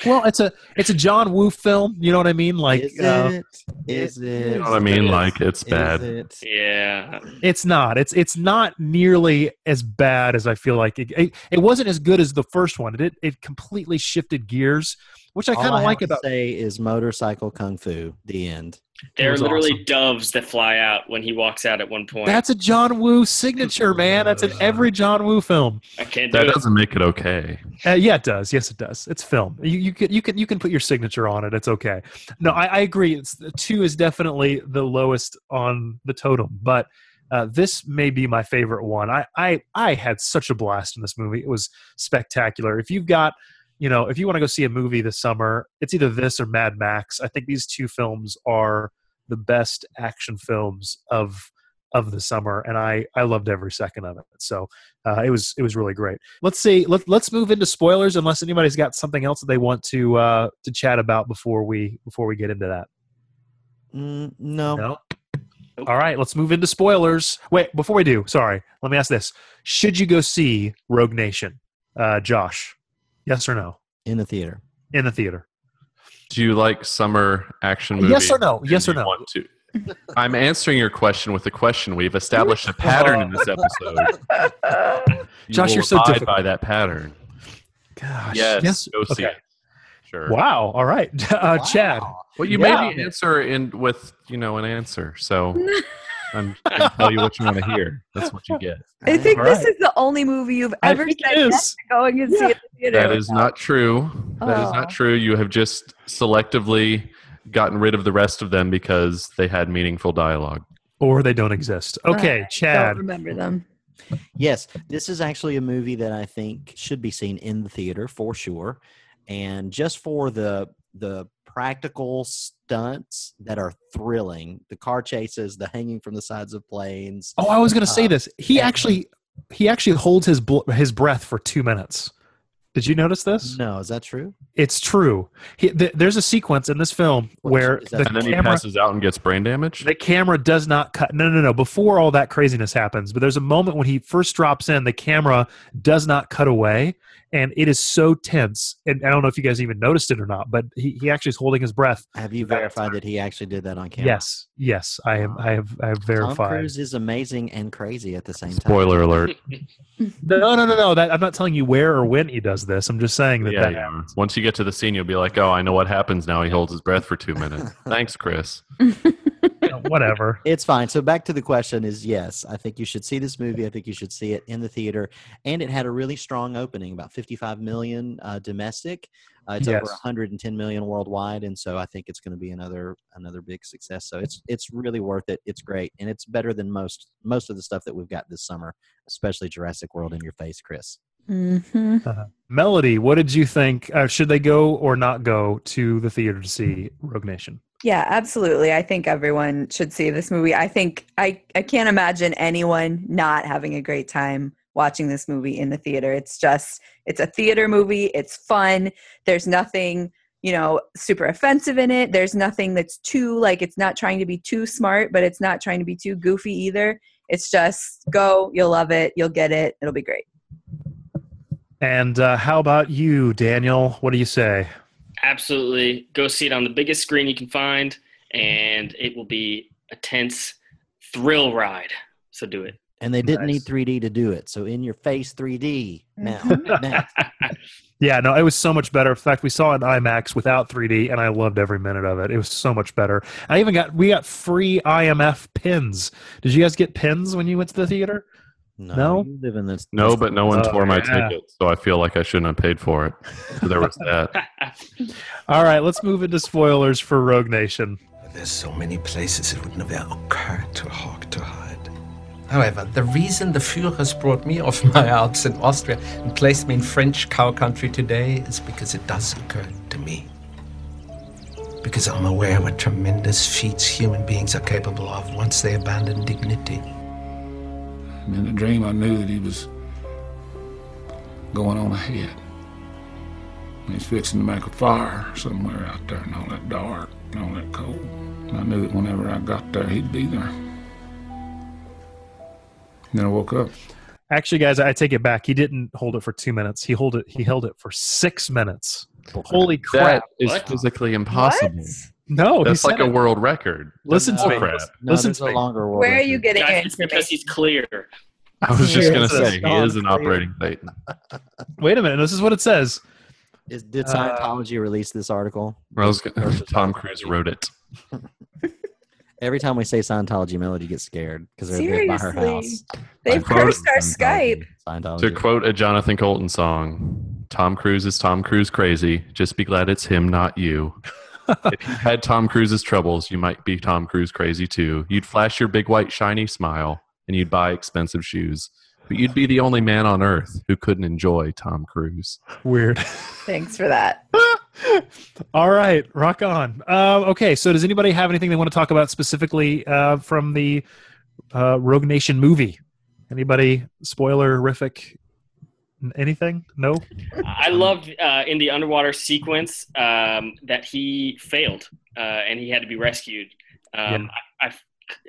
well, it's a it's a John Woo film. You know what I mean? Like, is uh, it? Is it? You know what I mean? Like it's Is bad. it? Yeah. it's not. It's it's not nearly as bad as I feel like it. It, it wasn't as good as the first one. It it, it completely shifted gears, which I kind of like to about. say is motorcycle kung fu. The end. There are literally awesome. doves that fly out when he walks out at one point. That's a John Woo signature, man. That's in every John Woo film. I can't do That it. doesn't make it okay. Uh, yeah, it does. Yes, it does. It's film. You, you can you can you can put your signature on it. It's okay. No, I, I agree. It's two is definitely the lowest on the totem, but uh, this may be my favorite one. I, I I had such a blast in this movie. It was spectacular. If you've got you know if you want to go see a movie this summer, it's either this or Mad Max. I think these two films are the best action films of of the summer and i i loved every second of it. So uh, it was it was really great. Let's see let, let's move into spoilers unless anybody's got something else that they want to uh to chat about before we before we get into that. Mm, no. no? All right let's move into spoilers. Wait before we do sorry let me ask this. Should you go see rogue nation? Uh josh yes or no In the theater. in the theater Do you like summer action movies? yes or no yes or no Want to? I'm answering your question with a question. We've established a pattern in this episode. You Josh, will you're so abide difficult. by that pattern. gosh Yes, yes go see okay. it. Sure. wow all right uh chad Well, you Yeah. made the answer in with you know an answer, so I'm going to tell you what you want to hear. That's what you get. I think All this right. is the only movie you've ever think it said yes to going and see it in the theater. That is not true. That is Oh. not true. You have just selectively gotten rid of the rest of them because they had meaningful dialogue. or they don't exist okay I chad Don't remember them. Yes, this is actually a movie that I think should be seen in the theater for sure, and just for the the practical stunts that are thrilling, the car chases, the hanging from the sides of planes. Oh, I was going to say Uh, this. He and- actually he actually holds his bl- his breath for two minutes. Did you notice this? No, is that true? It's true. He, th- there's a sequence in this film where is that- the And then he camera passes out and gets brain damage. the camera does not cut. No, no, no. Before all that craziness happens, but there's a moment when he first drops in, the camera does not cut away, and it is so tense. And I don't know if you guys even noticed it or not, but he, he actually is holding his breath. Have you verified that he actually did that on camera? Yes, yes, I am. I have. I have verified. Tom verified. Cruise is amazing and crazy at the same time. Spoiler alert. No, no, no, no. That I'm not telling you where or when he does this. I'm just saying that Yeah, that yeah. Once you get to the scene, you'll be like, "Oh, I know what happens now." He holds his breath for two minutes. Thanks, Chris. whatever. It's fine. So back to the question is yes, I think you should see this movie. I think you should see it in the theater. And it had a really strong opening, about 55 million uh, domestic. Uh, it's over 110 million worldwide, and so I think it's going to be another another big success. So it's it's really worth it. It's great, and it's better than most most of the stuff that we've got this summer, especially Jurassic World in your face, Chris. hmm Uh, Melody, what did you think? Uh, should they go or not go to the theater to see Rogue Nation? Yeah, absolutely. I think everyone should see this movie. I think I, I can't imagine anyone not having a great time watching this movie in the theater. It's just it's a theater movie. It's fun. There's nothing, you know, super offensive in it. There's nothing that's too like it's not trying to be too smart, but it's not trying to be too goofy either. It's just go, you'll love it, you'll get it. It'll be great. And uh, how about you, Daniel? What do you say? Absolutely. Go see it on the biggest screen you can find, and it will be a tense thrill ride. So do it. And they didn't need 3D to do it. So in your face 3D now. Mm-hmm. now. Yeah, no, it was so much better. In fact, we saw it in IMAX without 3D, and I loved every minute of it. It was so much better. I even got we got free IMF pins. Did you guys get pins when you went to the theater? No, No? you live in this. No, but no one Oh, tore my yeah. ticket, so I feel like I shouldn't have paid for it. So there was that. All right, let's move into spoilers for Rogue Nation. There's so many places it would never occur to Hawk to hide. However, the reason the Führers brought me off my Alps in Austria and placed me in French cow country today is because it does occur to me. Because I'm aware what tremendous feats human beings are capable of once they abandon dignity. And in the dream, I knew that he was going on ahead. He's fixing to make a fire somewhere out there in all that dark and all that cold. And I knew that whenever I got there, he'd be there. And then I woke up. Actually, guys, I take it back. He didn't hold it for two minutes. He hold it. He held it for six minutes. Holy crap! That is physically impossible. No, he that's said like a it. world record. Listen to Oh, me. crap. Listen to me. Where are you getting Guys, your it's because he's clear. I was just going to say he is an operating Thetan. Wait a minute. This is what it says. Is, did Uh, Scientology release this article? I Tom Cruise wrote it. Every time we say Scientology, Melody gets scared because they're there by her Seriously. house. They've quoted cursed our Skype. Scientology. To quote a Jonathan Coulton song, Tom Cruise is Tom Cruise crazy. Just be glad it's him, not you. If you had Tom Cruise's troubles, you might be Tom Cruise crazy too. You'd flash your big white shiny smile and you'd buy expensive shoes. But you'd be the only man on earth who couldn't enjoy Tom Cruise. Weird. Thanks for that. All right, rock on. Um, okay, so does anybody have anything they want to talk about specifically uh, from the uh, Rogue Nation movie? Anybody spoiler horrific? Anything? No. I loved uh, in the underwater sequence um, that he failed uh, and he had to be rescued. Um, I, I,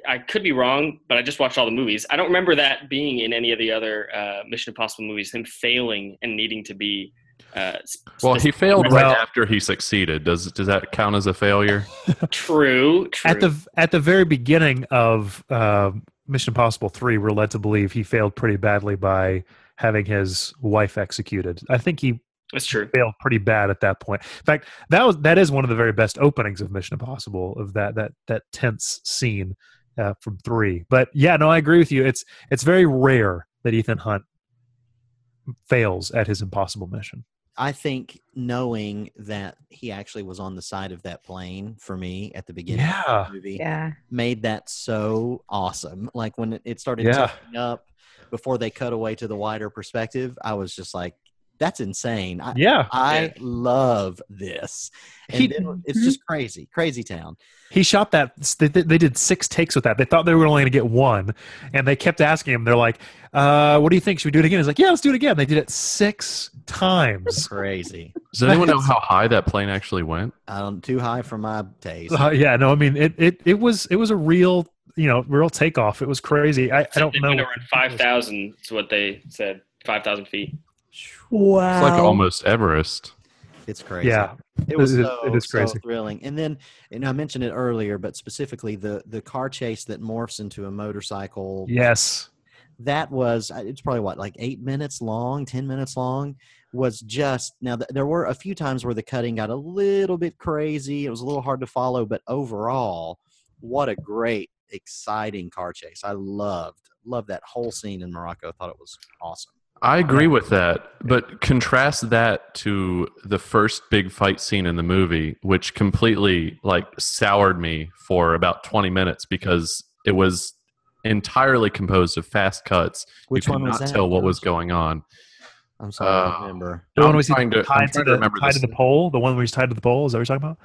I could be wrong, but I just watched all the movies. I don't remember that being in any of the other uh, Mission Impossible movies. Him failing and needing to be. Uh, Well, he failed right after he succeeded. Does does that count as a failure? True. True. At the at the very beginning of uh, Mission Impossible Three, we're led to believe he failed pretty badly by having his wife executed. I think he That's true. failed pretty bad at that point. In fact, that was that is one of the very best openings of Mission Impossible of that that that tense scene uh, from three. But yeah, no, I agree with you. It's it's very rare that Ethan Hunt fails at his impossible mission. I think knowing that he actually was on the side of that plane for me at the beginning Yeah. of the movie Yeah. made that so awesome. Like when it- it started Yeah. up before they cut away to the wider perspective, I was just like, that's insane. I, Yeah. I love this. And He- then it's just crazy, crazy town. He shot that. They, they did six takes with that. They thought they were only going to get one, and they kept asking him. They're like, uh, "What do you think? Should we do it again?" He's like, "Yeah, let's do it again." They did it six times. Crazy. Does anyone know how high that plane actually went? Um, too high for my taste. Uh, yeah, no, I mean it, it. It was it was a real you know real takeoff. It was crazy. I, I don't They know. went around five thousand. Is what they said. Five thousand feet. Wow. It's like almost Everest. It's crazy. Yeah, It was it- so, it is so crazy. thrilling. And then, and I mentioned it earlier, but specifically the the car chase that morphs into a motorcycle. Yes. that was uh, it's probably what like eight minutes long, ten minutes long. Was just now th- there were a few times where the cutting got a little bit crazy. It was a little hard to follow, but overall, what a great, exciting car chase! I loved loved that whole scene in Morocco. Thought it was awesome. I agree with that, but contrast that to the first big fight scene in the movie, which completely like soured me for about 20 minutes because it was entirely composed of fast cuts. Which you could one was not that, tell what was going on. I'm sorry, I Uh, don't remember. The one I'm where trying to- I'm tied to trying to the remember tied this. to the pole. The one where he's tied to the pole. Is that what you're talking about?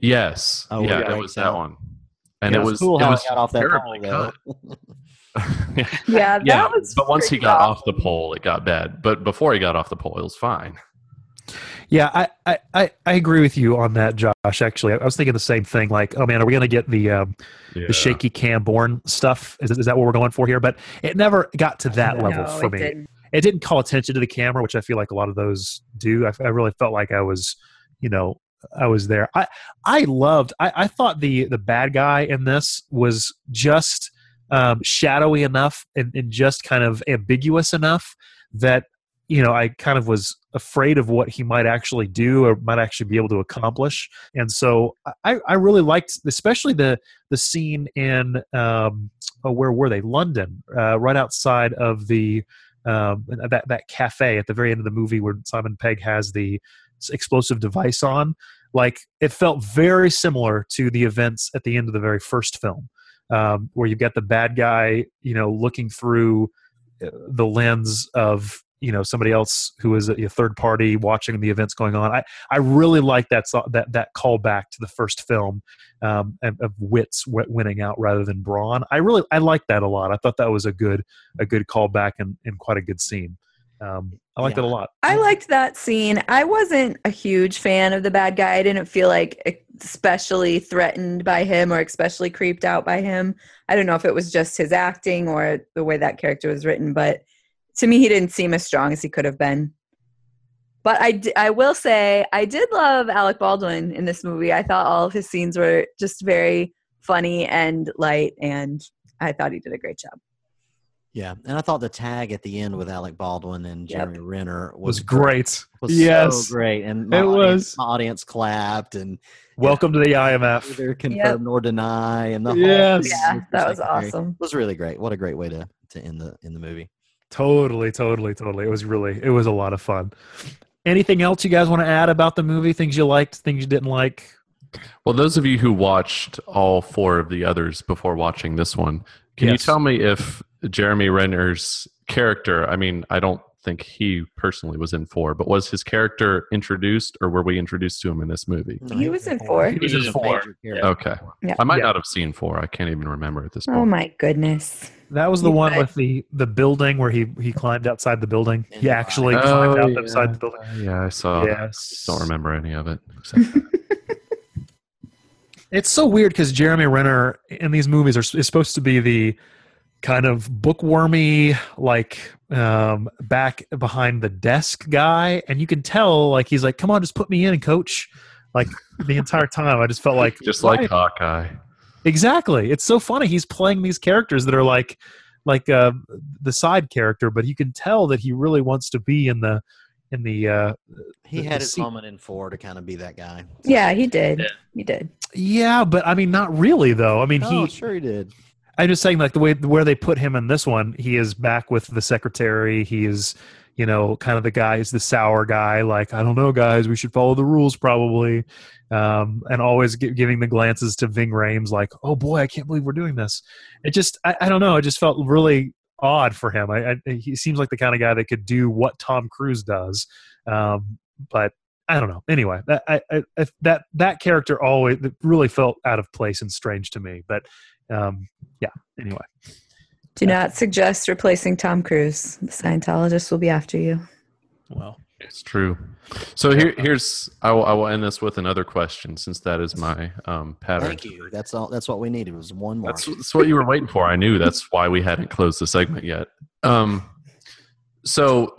Yes, Oh, yeah, yeah, it was so- that one, and Yeah, it was cool it how was he got off that terribly pole, though. cut. Yeah, that yeah, was. but once he got awesome. off the pole, it got bad. But before he got off the pole, it was fine. Yeah, I, I, I, I agree with you on that, Josh. Actually, I was thinking the same thing. Like, oh man, are we going to get the um, Yeah. the shaky cam Bourne stuff? Is, is that what we're going for here? But it never got to that No, level for it me. didn't. It didn't call attention to the camera, which I feel like a lot of those do. I, I really felt like I was, you know, I was there. I I loved. I, I thought the the bad guy in this was just um, shadowy enough and, and just kind of ambiguous enough that you know I kind of was afraid of what he might actually do or might actually be able to accomplish. And so I, I really liked, especially the the scene in um, oh, where were they? London, uh, right outside of the um, that that cafe at the very end of the movie where Simon Pegg has the explosive device on. like it felt very similar to the events at the end of the very first film, um, where you've got the bad guy, you know, looking through uh, the lens of you know somebody else who is a, third party watching the events going on. I I really like that that that callback to the first film um, of wits winning out rather than brawn. I really I like that a lot. I thought that was a good a good callback and, and quite a good scene. Um, I liked it a lot. I liked that scene. I wasn't a huge fan of the bad guy. I didn't feel like especially threatened by him or especially creeped out by him. I don't know if it was just his acting or the way that character was written, but to me, he didn't seem as strong as he could have been. But I, d- I will say, I did love Alec Baldwin in this movie. I thought all of his scenes were just very funny and light, and I thought he did a great job. Yeah, and I thought the tag at the end with Alec Baldwin and Yep. Jeremy Renner Was was great. Was Yes. so great, and my It audience, was. my audience clapped and Welcome to the IMF. neither confirm nor deny, and the whole Yes. thing Yeah, with that was secretary awesome. It was really great. What a great way to to end the in the movie. Totally, totally, totally. It was really, it was a lot of fun. Anything else you guys want to add about the movie? Things you liked, things you didn't like? Well, those of you who watched all four of the others before watching this one, can you tell me if Jeremy Renner's character, I mean, I don't think he personally was in four, but was his character introduced or were we introduced to him in this movie? He was in four. He was in a four. Okay. Yeah. I might Yeah. not have seen four. I can't even remember at this oh point. Oh my goodness. That was the You one bet. with the the building where he he climbed outside the building. He actually Oh, climbed out yeah. outside the building. Yeah, I saw. Yes. Don't remember any of it. It's so weird because Jeremy Renner in these movies are is supposed to be the kind of bookwormy, like um, back behind the desk guy, and you can tell like he's like, "Come on, just put me in, coach." Like the entire time, I just felt like Just why- like Hawkeye. Exactly. It's so funny. He's playing these characters that are like like uh, the side character, but you can tell that he really wants to be in the in the uh He the- had the his seat. moment in four to kind of be that guy. Yeah, he did. He did. Yeah, but I mean not really though. I mean Oh, he sure he did. I'm just saying like the way where they put him in this one, he is back with the secretary. He is you know, kind of the guy is the sour guy, like, I don't know, guys, we should follow the rules probably. Um, and always gi- giving the glances to Ving Rhames, like, oh boy, I can't believe we're doing this. It just, I, I don't know, it just felt really odd for him. I, I, he seems like the kind of guy that could do what Tom Cruise does. Um, but I don't know. Anyway, that, I- that, that character always really felt out of place and strange to me. But um, yeah, anyway. Do not suggest replacing Tom Cruise. The Scientologists will be after you. Well, It's true. So here, here's I will, I will end this with another question since that is my um, pattern. Thank you. That's all. That's what we needed. Was one more. That's, that's what you were waiting for. I knew that's why we hadn't closed the segment yet. Um, so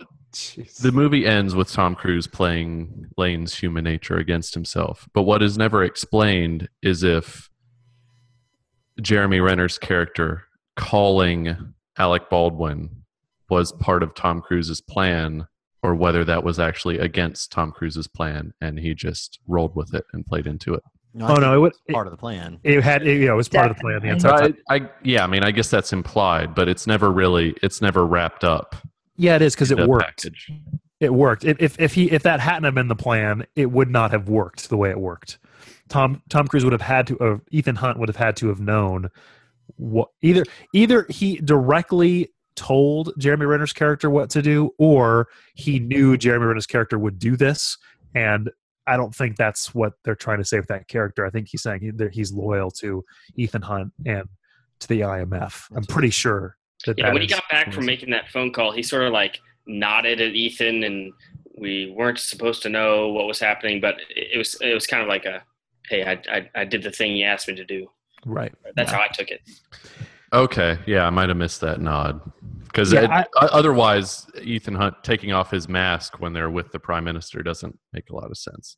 the movie ends with Tom Cruise playing Lane's human nature against himself. But what is never explained is if Jeremy Renner's character calling Alec Baldwin was part of Tom Cruise's plan or whether that was actually against Tom Cruise's plan and he just rolled with it and played into it. No, Oh no, it, was it's part of the plan. It had, it, yeah, it was part of the plan the entire time. I, I yeah, I mean, I guess that's implied, but it's never really, it's never wrapped up. Yeah, it is because it worked. package. It worked. If, if if he if that hadn't have been the plan, it would not have worked the way it worked. Tom Tom Cruise would have had to. Uh, Ethan Hunt would have had to have known what either either he directly told Jeremy Renner's character what to do, or he knew Jeremy Renner's character would do this. And I don't think that's what they're trying to say with that character. I think he's saying he, that he's loyal to Ethan Hunt and to the IMF. I'm pretty sure that Yeah, that when he got back from making that phone call, he sort of like nodded at Ethan, and we weren't supposed to know what was happening, but it it was it was kind of like a, hey, I I, I did the thing you asked me to do. right. That's how I took it. Okay, yeah, I might have missed that nod because Yeah, otherwise, Ethan Hunt taking off his mask when they're with the prime minister doesn't make a lot of sense.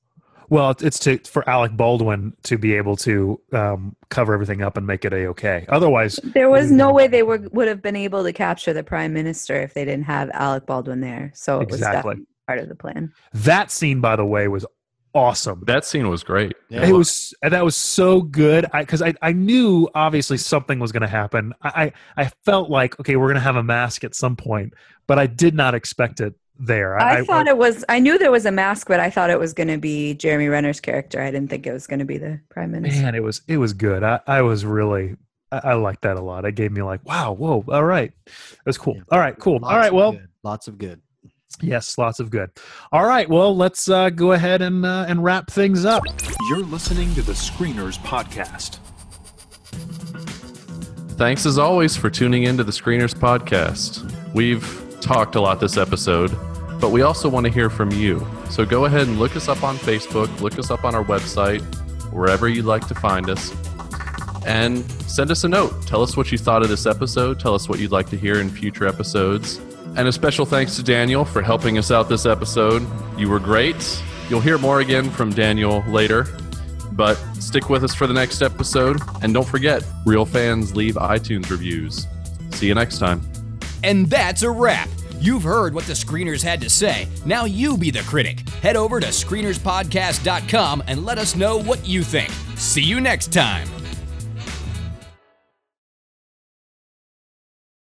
Well, it's- it's to for Alec Baldwin to be able to um, cover everything up and make it a okay. Otherwise, There was no way they were, would have been able to capture the prime minister if they didn't have Alec Baldwin there. So it was Exactly. definitely part of the plan. that scene, by the way, was awesome. That scene was great. it was that was so good because I, I, knew obviously something was going to happen. I, I I felt like okay, we're going to have a mask at some point, but I did not expect it there. I, thought it was. I knew there was a mask, but I thought it was going to be Jeremy Renner's character. I didn't think it was going to be the prime minister. man, it was it was good. I, I was really I, I liked that a lot. It gave me like, wow, whoa, all right, that's cool. All right, cool. Lots all right, well, good. lots of good. Yes, lots of good. All right, well, let's uh, go ahead and uh, and wrap things up. You're listening to the Screeners Podcast. Thanks as always for tuning into the Screeners Podcast. We've talked a lot this episode, but we also want to hear from you. So go ahead and look us up on Facebook, look us up on our website, wherever you'd like to find us, and send us a note. Tell us what you thought of this episode. Tell us what you'd like to hear in future episodes. And a special thanks to Daniel for helping us out this episode. You were great. You'll hear more again from Daniel later. But stick with us for the next episode. And don't forget, real fans leave iTunes reviews. See you next time. And that's a wrap. You've heard what the screeners had to say. Now you be the critic. Head over to screenerspodcast.com and let us know what you think. See you next time.